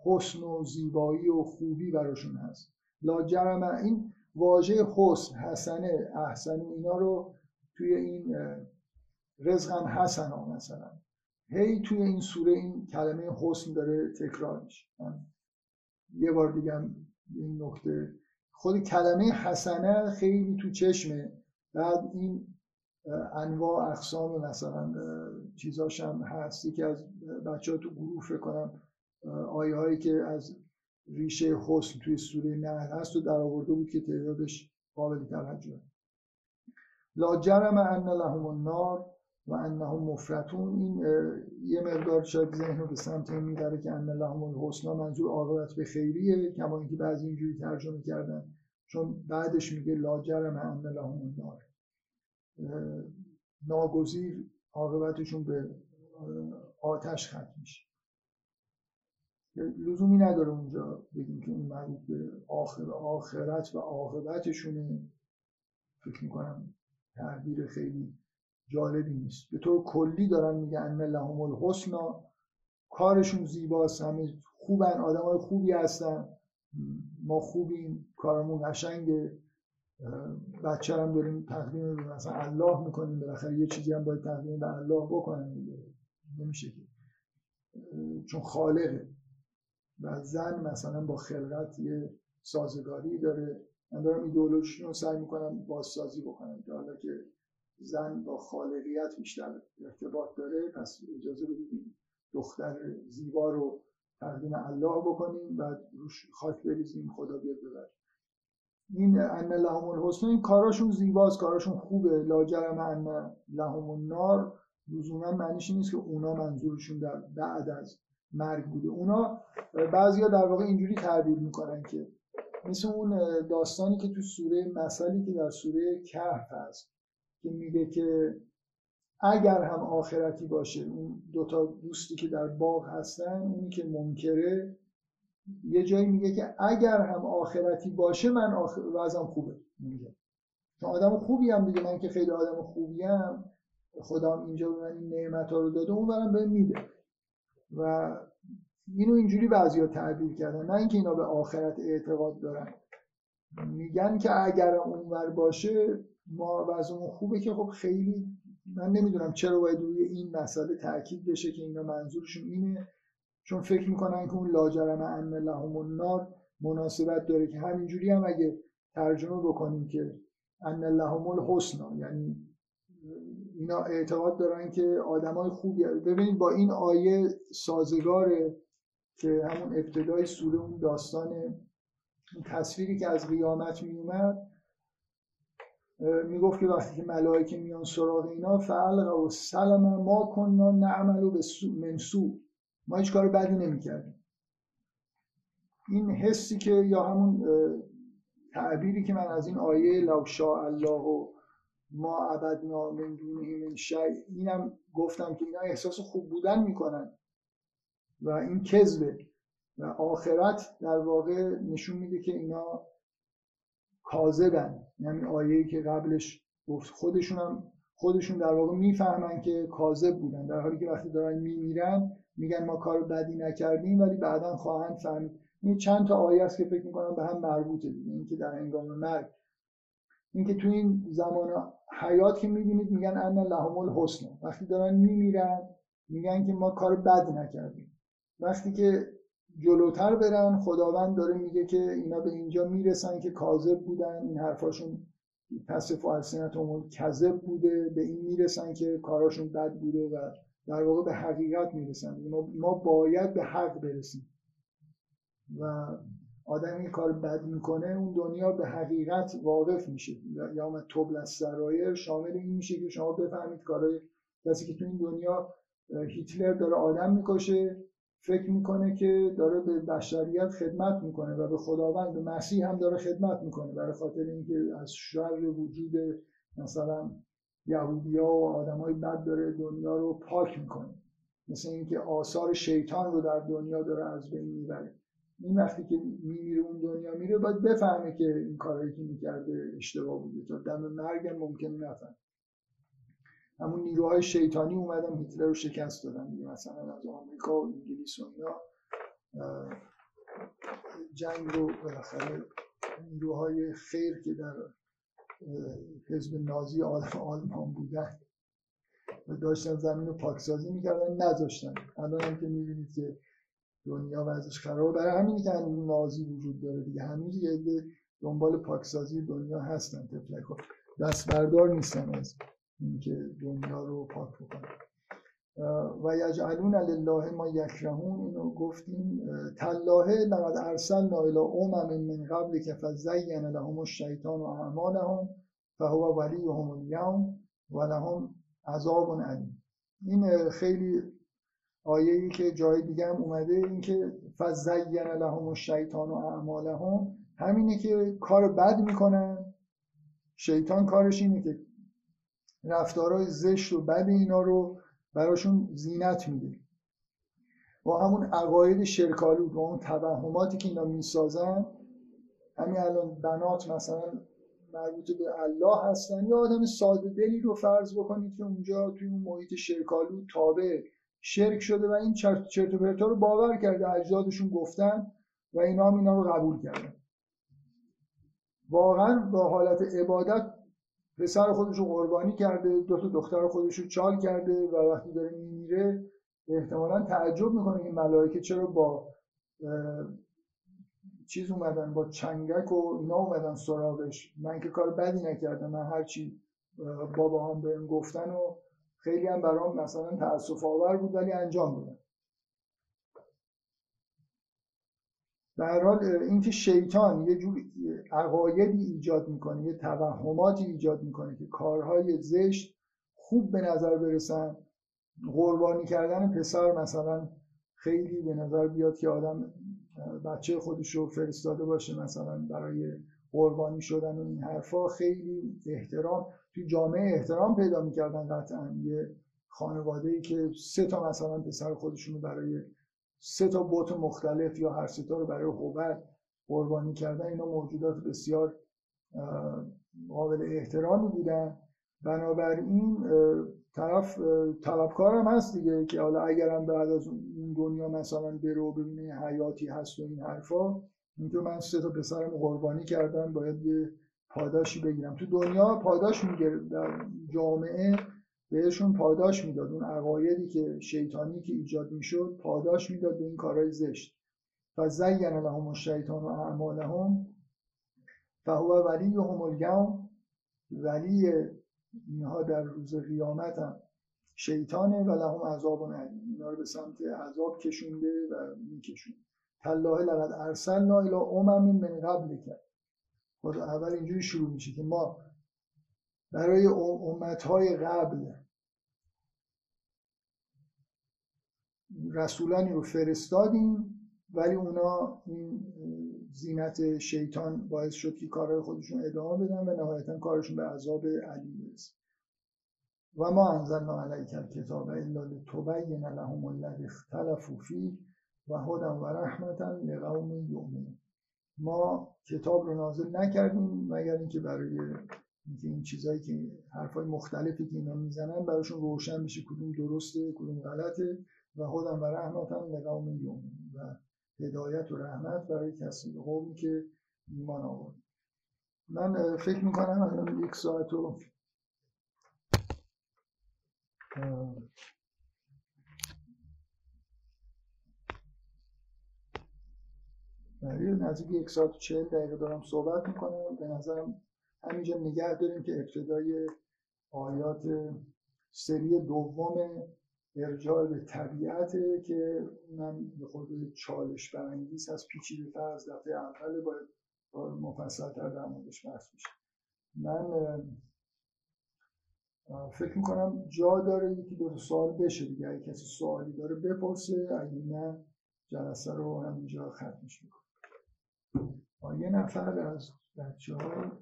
حسن و زیبایی و خوبی براشون هست. لا جرم این واژه حسن حسنه احسن اینا رو توی این رزقا حسن ها مثلا. هی توی این سوره این کلمه حسن داره تکرار میشه. یه بار دیگه این نکته خود کلمه حسنه خیلی تو چشمه. بعد این انواع اقسام مثلا چیزاش هم هست. یکی از بچه ها تو گروه فکر کنم آیه هایی که از ریشه حسن توی سوره نحل هست و در آورده بود که تعدادش قابل توجه لا جرم ان لهم النار و انهم مفرتون این یه مقدار شاید ذهن رو به سمت این می‌بره که ان لهم الحسنا منظور عاقبت به خیریه کما اینکه بعضی اینجوری ترجمه کردن چون بعدش میگه لا جرم ان لهم النار. ناگزیر عاقبتشون به آتش ختم میشه. لزومی نداره اونجا بگیم که این مربوط به آخر آخرت و عاقبتشونه. فکر می‌کنم تعبیر خیلی جالبی نیست. به طور کلی دارن میگن ان لهم الحسنا. کارشون زیباست. همه خوبن. آدمای خوبی هستن. ما خوبیم. کارمون قشنگه. بچه هم داریم تقدیم مثلا الله می‌کنیم. بالاخره یه چیزی هم باید تقدیم به الله بکنن نمیشه که. چون خالقه. و زن مثلا با خلقت یه سازگاری داره. من دارم ایدئولوژیشون رو سعی می‌کنم بازسازی بکنم که حالا که زن با خالقیت بیشتر ارتباط داره پس اجازه بدید دختر زیبا رو تقدیم الله بکنیم و روش خاک بریزیم خدا بیاد ببر این ان لهم الحسن این کاراشون زیباست کاراشون خوبه. لا جرم ان لهم النار لزوما معنیش نیست که اونا منظورشون در بعد از مرگ بوده. اونا بعضیا در واقع اینجوری تعبیر می‌کنن که مثل اون داستانی که تو سوره مثلی که در سوره کهف هست که میگه که اگر هم آخرتی باشه اون دوتا دوستی که در باغ هستن اونی که منکره یه جایی میگه که اگر هم آخرتی باشه من آخر... وضعم خوبه. میگه. چون آدم خوبی هم دیگه من که خیلی آدم خوبی هم خودم اینجا به من این نعمت ها رو داده اون برم به میده. و اینو اینجوری بعضی تعبیر کردن. نه اینکه اینا به آخرت اعتقاد دارن. میگن که اگر اونور باشه ما وضعمون خوبه که خب خیلی من نمی‌دونم چرا باید روی این مسئله تاکید بشه که اینا منظورشون اینه. چون فکر می‌کنن که اون لاجرم ان لهم النار مناسبت داره که همینجوری هم اگه ترجمه بکنیم که ان لهم الحسنا یعنی اینا اعتقاد دارن که آدمای خوبی ببینید با این آیه سازگاره که همون ابتدای سوره اون داستان تصویری که از قیامت میومد می‌گفت که وقتی که ملائکه میان سراغ اینا فعل و سلم ما کننا نعمل به منسو ما هیچ کار بدی نمی‌کردیم. این حسی که یا همون تعبیری که من از این آیه لو شاء الله و ما عبدنا من دونه من شی اینم گفتم که اینا احساس خوب بودن می‌کنن. و این کذبه و آخرت در واقع نشون میده که اینا کاذبن. یعنی آیه‌ای که قبلش گفت خودشون هم خودشون در واقع می‌فهمن که کاذب بودن. در حالی که وقتی دارن میمیرن میگن ما کار بدی نکردیم ولی بعدا خواهند فهمید. این چند تا آیه است که فکر می‌کنم به هم مربوطه دیگه. اینکه در هنگام مرگ. اینکه تو این زمان حیات که می‌بینید میگن ان لهم الحسن. وقتی دارن میمیرن میگن که ما کار بد نکردیم. وقتی که جلوتر برن خداوند داره میگه که اینا به اینجا می‌رسن که کاذب بودن. این حرفاشون تصف السنتهم کذب بوده. به این می‌رسن که کاراشون بد بوده و در واقع به حقیقت می‌رسن. ما باید به حق برسیم. و آدمی کار بد می‌کنه اون دنیا به حقیقت واقف میشه. یا ما توبل از سرایر شامل این میشه که شما بفهمید کارای کسی که تو این دنیا هیتلر داره آدم می‌کشه فکر می‌کنه که داره به بشریت خدمت می‌کنه و به خداوند به مسیح هم داره خدمت می‌کنه. برای خاطر اینکه از شر وجود مثلا یهودیا و آدمای بد داره دنیا رو پاک می‌کنه. مثل اینکه آثار شیطان رو در دنیا داره از بین می‌بره. این وقتی که میمیره اون دنیا میره باید بفهمه که این کارهایی که می‌کرده اشتباه بوده. تا دم مرگ ممکن نفهم همون نیروهای شیطانی اومدن هیتلر رو شکست دادن دیگه. مثلا از آمریکا و انگلیس و اینا جنگ رو بالاخره نیروهای خیر که در حزب نازی آلمان بودن و داشتن زمین رو پاکسازی می‌کردن نذاشتن. الان هم که می‌بینید که دنیا وضعش خرابه برای همینی که نازی وجود داره دیگه. هنوز یه دنبال پاکسازی دنیا هستن تفلک دست بردار نیستن از اینکه دنیا رو پاک بکنن. و یجعلون لله ما یکرهون. اینو گفتیم. تلاهه لقد ارسلنا الى امم من قبل که فزین لهم الشیطان و اعمالهم فهو ولیهم اليوم و لهم عذاب علیم. این خیلی آیه ای که جای دیگه هم اومده این که فزین لهم الشیطان و اعمالهم همینه که کار بد می‌کنن. شیطان کارش اینه که رفتارهای زشت و بد اینا رو براشون زینت میده. و همون عقاید شرکالود و اون توهماتی که اینا می‌سازن همین الان بنات مثلا مربوط به الله هستن. یا آدم ساده دلی رو فرض بکنید که اونجا توی اون محیط شرکالود تابع. شرک شده و این چرت و پرتا رو باور کرده. اجدادشون گفتن و اینا هم اینا رو قبول کردن. واقعا با حالت عبادت پسر خودش رو قربانی کرده دو تا دختر خودش رو چال کرده و وقتی داره میمیره احتمالا تعجب می‌کنه این ملائکه چرا با چیز اومدن با چنگک و اینا اومدن سراغش. من که کار بدی نکردم من هرچی بابا هم بهم گفتن و خیلی هم برام مثلا تاسف آور بود ولی انجام دادم. به حال اینکه شیطان یه جور عقایدی ایجاد می‌کنه یه توهماتی ایجاد می‌کنه که کارهای زشت خوب به نظر برسن قربانی کردن پسر مثلا خیلی به نظر بیاد که آدم بچه خودش رو فرستاده باشه مثلا برای قربانی شدن و این حرفا خیلی احترام توی جامعه احترام پیدا می‌کردن قطعا. یه خانواده ای که سه تا مثلا پسر خودشون رو برای سه تا بوت مختلف یا هر سه تا رو برای هوبر قربانی کردن اینا موجودات بسیار قابل احترامی بودن. بنابراین طرف طلبکار هم هست دیگه که حالا اگرم بعد از اون دنیا مثلا بره و ببینه حیاتی هست و این حرفا اینکه من سه تا پسرم قربانی کردم باید یه پاداشی بگیرم. تو دنیا پاداش می‌گیره در جامعه بهشون پاداش می‌داد. اون عقایدی که شیطانی که ایجاد می‌شد پاداش می‌داد به این کارهای زشت. و زین لهم الشیطان و اعمالهم فهو ولیهم اليوم ولی اینها در روز قیامت هم شیطانه و لهم عذاب علیم. اینا رو به سمت عذاب کشونده و میکشونده. تالله لقد ارسلنا الى امم من قبل کرد خود اول اینجوری شروع میشه که ما برای امتهای قبل رسولانی رو فرستادیم ولی اونا این زینت شیطان باعث شد که کارهای خودشون ادامه بدن و نهایتا کارشون به عذاب علی برسه. و ما انزلنا علیک الکتاب الا لتبین لهم الذی اختلفوا فیه. و هدى و رحمتا لقوم یؤمنون. ما کتاب رو نازل نکردیم مگر اینکه برای اینکه این چیزهایی که حرفای مختلفی که اینا می‌زنن براشون روشن بشه کدوم درسته کدوم غلطه و هدى و رحمتا لقوم یؤمنون. و هدایت و رحمت برای کسی قومی که ایمان آورد. من فکر می‌کنم الان یک ساعت و نزدیک یک ساعت و چهل دقیقه دارم صحبت می‌کنم. به نظرم همینجا نگه داریم که ابتدای آیات سری دوم ارجاع به طبیعته که اونم به خود چالش برانگیز هست پیچیده تر از دفعه اول باید مفصل تر در موردش بحث بشه من فکر می‌کنم جا داره یکی دو سوال بشه دیگه. اگه کسی سوالی داره بپرسه. اگه نه جلسه رو همینجا ختمش می‌کنم. یه نفر از بچه ها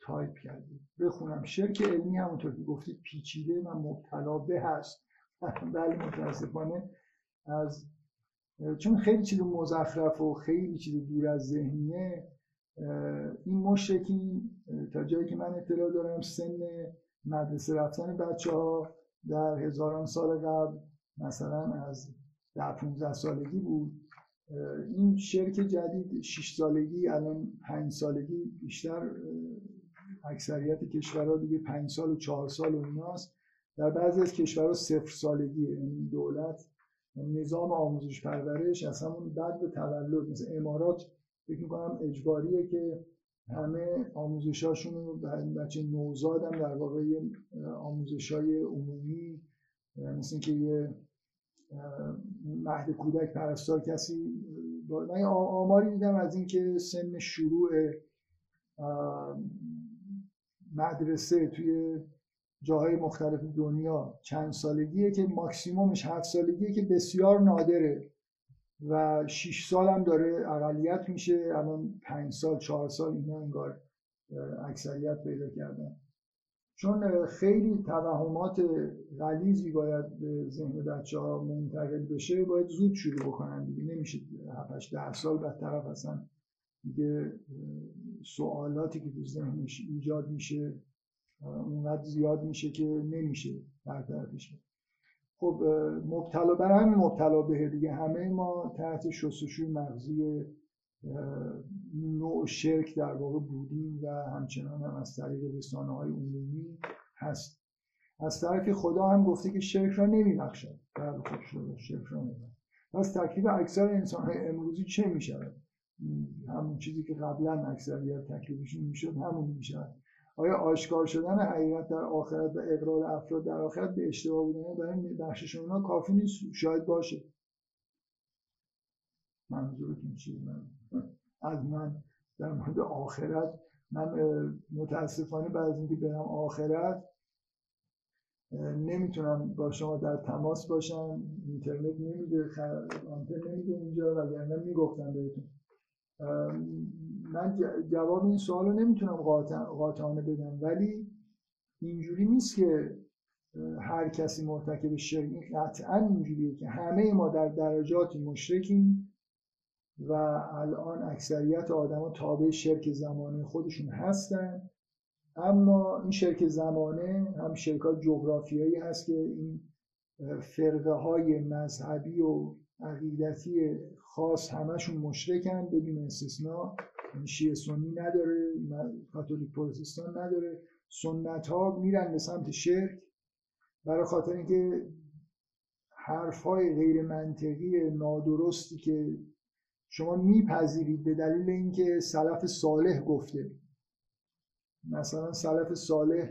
تایپ کرده بخونم. شرک علمی همونطور که گفتید پیچیده و مبتلا به هست. بله متاسفانه از چون خیلی چیز مزخرف و خیلی چیز دور از ذهنیه این مشرکی تا جایی که من اطلاع دارم سن مدرسه رفتن بچه ها در هزاران سال قبل مثلا از ده 15 سالگی بود. این شرک جدید 6 سالگی الان 5 سالگی بیشتر اکثریت کشورها دیگه 5 سال و 4 سال و ایناست. در بعضی از کشورها صفر سالگی این دولت. نظام آموزش پرورش از همون بعد به تولد مثل امارات فکر می‌کنم اجباریه که همه آموزشاشون رو بچه نوزاد هم در واقع آموزش های عمومی مثل که یه مهد کودک پرستار کسی من آماری دیدم از اینکه سن شروع مدرسه توی جاهای مختلف دنیا چند سالگیه که ماکسیمومش هفت سالگیه که بسیار نادره و شیش سال هم داره اقلیت میشه الان پنج سال چهار سال اینا انگار اکثریت پیدا کردن. چون خیلی توهمات غلیزی باید به ذهن بچه ها منتقل بشه باید زود شروع بکنن دیگه. نمیشه 7 ده سال بعد طرف اصلا دیگه سوالاتی که تو ذهنش ایجاد میشه اونقدر زیاد میشه که نمیشه برطرفش خب مبتلا برای همین مبتلا به دیگه. همه ما تحت شستشوی مغزی نوع شرک در واقع بودیم و همچنان هم از طریق رسانه های عمومی هست. از طرف خدا هم گفته که شرک را نمیبخشد. در خود شده شرک را نمیبخشد. پس تکلیف اکثر انسان های امروزی چه می‌شود؟ همون چیزی که قبلا اکثریت تکلیفشون می‌شد همون میشه آیا آشکار شدن حقیقت در آخرت و اقرار افراد در آخرت به اشتباه بودن برای بخشش اونا کافی نیست؟ شاید باشه. منظورتون چیه؟ من از من در مورد آخرت من متاسفانه بعد از اینکه برم آخرت نمی‌تونم با شما در تماس باشم. اینترنت نمیده آنتن نمیده اونجا وگرنه می‌گفتم بهتون. من جواب این سوال رو نمی‌تونم قاطعانه بدم ولی اینجوری نیست که هر کسی مرتکب شرک قطعا اینجوریه که همه ما در درجاتی مشرکیم. و الان اکثریت آدما تابع شرک زمانه خودشون هستن. اما این شرک زمانه هم شرکات جغرافیایی هست که این فرقه های مذهبی و عقیدتی خاص همشون مشرکن بدون استثناء. یعنی شیعه سنی نداره کاتولیک پروتستان نداره. سنت ها میرن به سمت شرک برای خاطر اینکه حرف های غیر منطقی نادرستی که شما میپذیرید به دلیل اینکه سلف صالح گفته. مثلا سلف صالح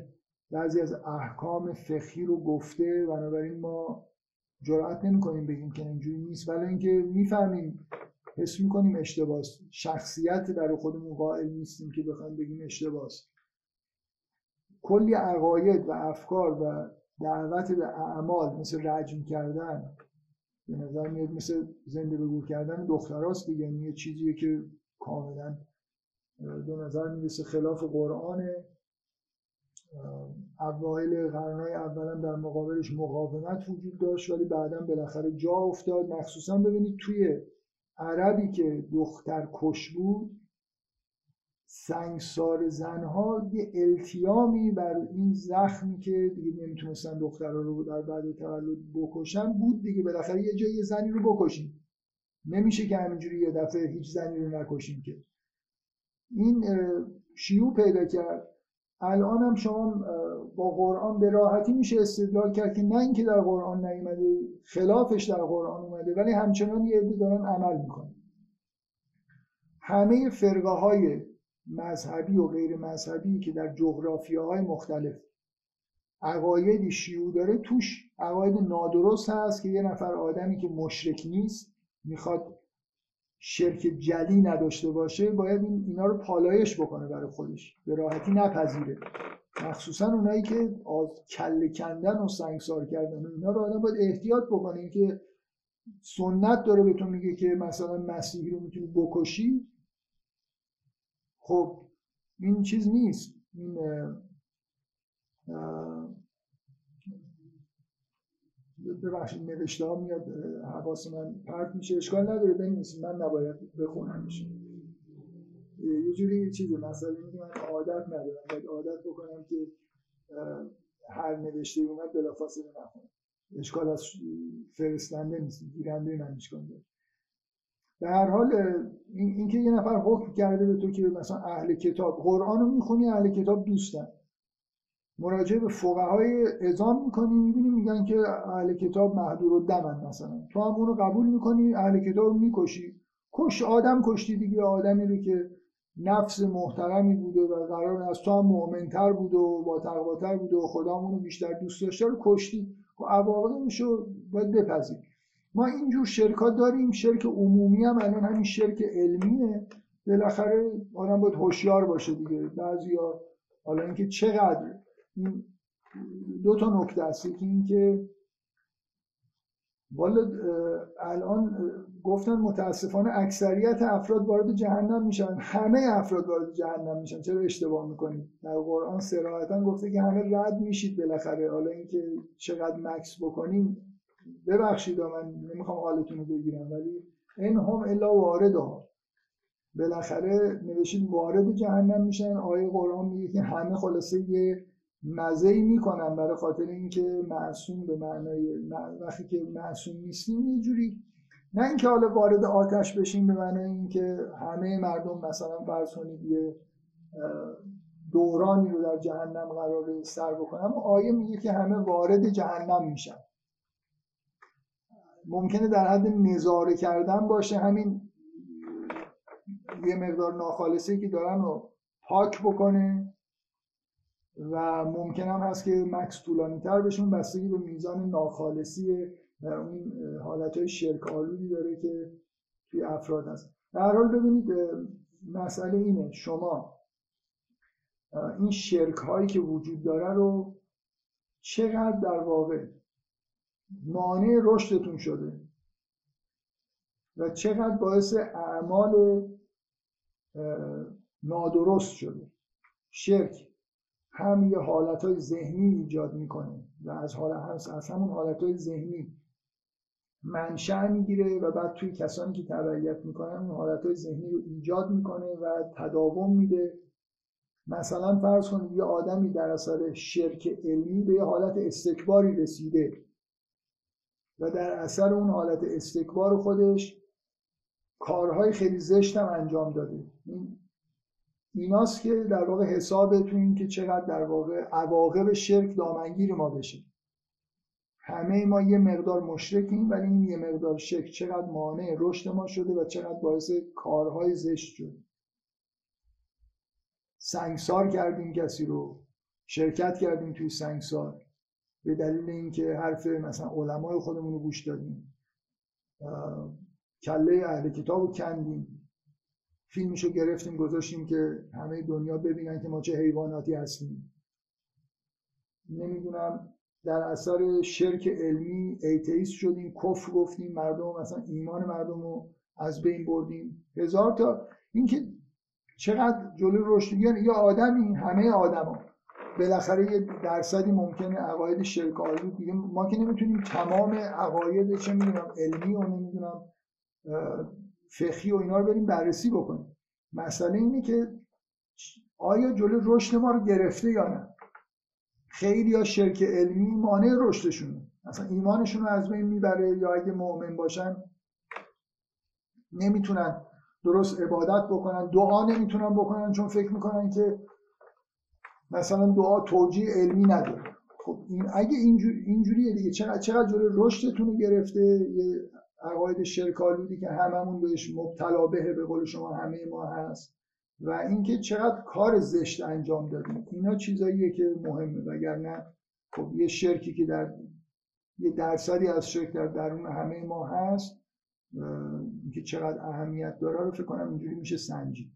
بعضی از احکام فقهی رو گفته بنابراین ما جرأت نمی‌کنیم بگیم که اینجوری نیست. ولی اینکه می‌فهمیم حس می‌کنیم اشتباه شخصیت در خودمون قائل نیستیم که بخوایم بگیم اشتباه کلی عقاید و افکار و دعوت به اعمال مثل رجم کردن به نظر میاد مثل زنده به گور کردن دختراست دیگه. یعنی یه چیزیه که کاملا به نظر می‌رسه خلاف قرآنه. اوایل قرنهای اولا در مقابلش مقاومت وجود داشت ولی بعدا بالاخره جا افتاد. مخصوصا ببینید توی عربی که دختر کش بود سنگسار زنها یه التیامی بر این زخمی که دیگه نمی‌تونستن دخترها رو در بعد تولد بکشن بود دیگه. بالاخره یه جایی زنی رو بکشیم. نمیشه که همینجوری یه دفعه هیچ زنی رو نکشیم که. این شیوع پیدا کرد. الان هم شما با قرآن به راحتی میشه استدلال کرد که نه اینکه در قرآن نیومده خلافش در قرآن اومده ولی همچنان یه دارن عمل می‌کنن. همه فرقه های مذهبی و غیر مذهبی که در های مختلف عقایدی شیوع داره توش عقاید نادرست هست که یه نفر آدمی که مشرک نیست می‌خواد شرک جلی نداشته باشه باید این اینا رو پالایش بکنه برای خودش به راحتی نپذیره. مخصوصا اونایی که از کله کندن و سنگسار کردن و اینا رو آدم باید احتیاط بکنه. اینکه سنت داره به تو میگه که مثلا مسیحی رو می‌تونی بکشی خب این چیز نیست. این ببخشید نوشته ها میاد حواس من پرت میشه. اشکال نداره بنویسید. من نباید بخونمش یه جوری چیزه مثلا اینکه من عادت ندارم. باید عادت بکنم که هر نوشته اومد بلافاصله نخونم. اشکال از فرستنده نیست. گیرنده من اشکال داره. به هر حال اینکه یه نفر حکم کرده به تو که مثلا اهل کتاب قرآن رو می‌خونی اهل کتاب دوستن. مراجعه به فقهای ازام می‌کنی می‌بینی میگن که اهل کتاب محدور و دمن مثلا. تو هم اونو قبول می‌کنی اهل کتاب رو می‌کشی. کش آدم کشتی دیگه آدمی رو که نفس محترمی بوده و قرار از تو هم مؤمنتر بود و با تقواتر بود و خدامونو بیشتر دوست داشته رو کشتی؟ و خب عواقبش رو باید بپذیر ما اینجور شرکات داریم شرک عمومی هم الان همین شرک علمیه. بالاخره آدم باید هوشیار باشه دیگه. بعضیا حالا اینکه چقدر این دو تا نکته است. یکی اینکه والا الان گفتن متاسفانه اکثریت افراد وارد جهنم میشن. همه افراد وارد جهنم میشن. چرا اشتباه می‌کنید در قرآن سراحتا گفته که همه رد میشید بالاخره. حالا اینکه چقدر مکس بکنیم ببخشید من نمی‌خوام حالتون رو بگیرم ولی این هم الا وارد ها بالاخره نوشید وارد جهنم میشن. آیه قرآن میگه که همه خلاصه یه مزه ای می‌کنن برای خاطر اینکه معصوم به معنای وقتی که معصوم نیستیم یه جوری نه اینکه حالا وارد آتش بشیم به معنای اینکه همه مردم مثلا فرض کنید یه دورانی رو در جهنم قرار سر بکنن آیه میگه که همه وارد جهنم میشن. ممکنه در حد نظاره کردن باشه همین یه مقدار ناخالصه که دارن رو پاک بکنه و ممکن هم هست که مکس طولانی تر بشون بستگی به میزان ناخالصی و اون حالت های شرک آلودی داره که توی افراد هست. در حال ببینید مسئله اینه. شما این شرک هایی که وجود داره رو چقدر در واقع مانع رشدتون شده. و چقدر باعث اعمال نادرست شده. شرک هم یه حالت های ذهنی ایجاد می‌کنه و از حالت از همون حالت های ذهنی منشأ می‌گیره و بعد توی کسانی که تبعیت می‌کنن اون حالت های ذهنی رو ایجاد می‌کنه و تداوم میده. مثلا فرض کنید یه آدمی در اثر شرک علمی به یه حالت استکباری رسیده. و در اثر اون حالت استکبار خودش کارهای خیلی زشت هم انجام داده. ایناست که در واقع حساب تو این که چقدر در واقع عواقب شرک دامنگیر ما بشه. همه ما یه مقدار مشرکیم ولی این یه مقدار شرک چقدر مانع رشد ما شده و چقدر باعث کارهای زشت شده. سنگسار کردیم کسی رو شرکت کردیم توی سنگسار. به دلیل اینکه حرف مثلا علمای خودمون رو گوش دادیم. کله اهل کتاب رو کندیم. فیلمشو گرفتیم گذاشتیم که همه دنیا ببینن که ما چه حیواناتی هستیم. نمی‌دونم در اثر شرک علمی ایتیست شدیم کفر گفتیم مردم مثلا ایمان مردم رو از بین بردیم. هزار تا اینکه چقدر جلو رشد یا آدمی همه آدما. بالاخره یه درصدی ممکنه عقاید شرک دیگه. ما که نمی‌تونیم تمام عقاید چه می‌دونم علمی و نمی‌دونم فقهی و اینا رو بریم بررسی بکنیم. مسئله اینه که آیا جلو رشد ما رو گرفته یا نه؟ خیلی یا شرک علمی مانع رشدشونه. مثلا ایمانشون رو از بین می‌بره یا اگه مؤمن باشن نمی‌تونن درست عبادت بکنن دعا نمی‌تونن بکنن چون فکر می‌کنن که مثلا دعا توجیه علمی نداره. خب این اگه اینجور اینجوریه دیگه. چقدر چقدر جلو رشدتون رو گرفته؟ یه عقاید شرکالودی که هممون بهش مبتلا به به قول شما همه ما هست. و اینکه چقدر کار زشت انجام دادیم. اینا چیزاییه که مهمه. وگرنه خب یه شرکی که در یه درصدی از شرک در درون همه ما هست اینکه چقدر اهمیت داره رو فکر کنم اینجوری میشه سنجید.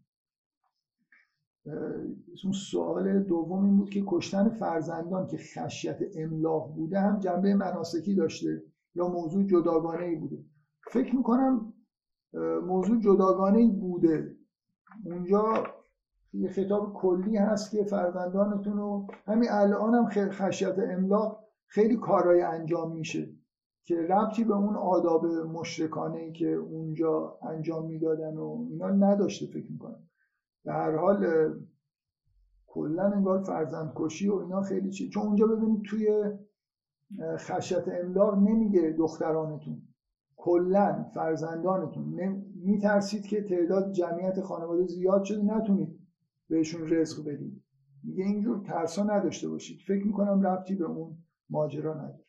اون سوال دوم این بود که کشتن فرزندان که خشیت املاق بوده هم جنبه مناسکی داشته یا موضوع جداگانه ای بوده. فکر می‌کنم موضوع جداگانه ای بوده. اونجا یه خطاب کلی هست که فرزندانتون رو همین الان هم خشیت املاق خیلی کارهای انجام میشه که ربطی به اون آداب مشرکانه ای که اونجا انجام می‌دادن و اینا نداشته فکر می‌کنم. به هر حال کلا انگار فرزند کشی و اینا خیلی چی. چون اونجا ببینید توی خشیت املاق نمیگه دخترانتون. کلا فرزندانتون. میترسید که تعداد جمعیت خانواده زیاد شده نتونید بهشون رزق بدید. میگه اینجور ترسا نداشته باشید. فکر می‌کنم ربطی به اون ماجرا نداره.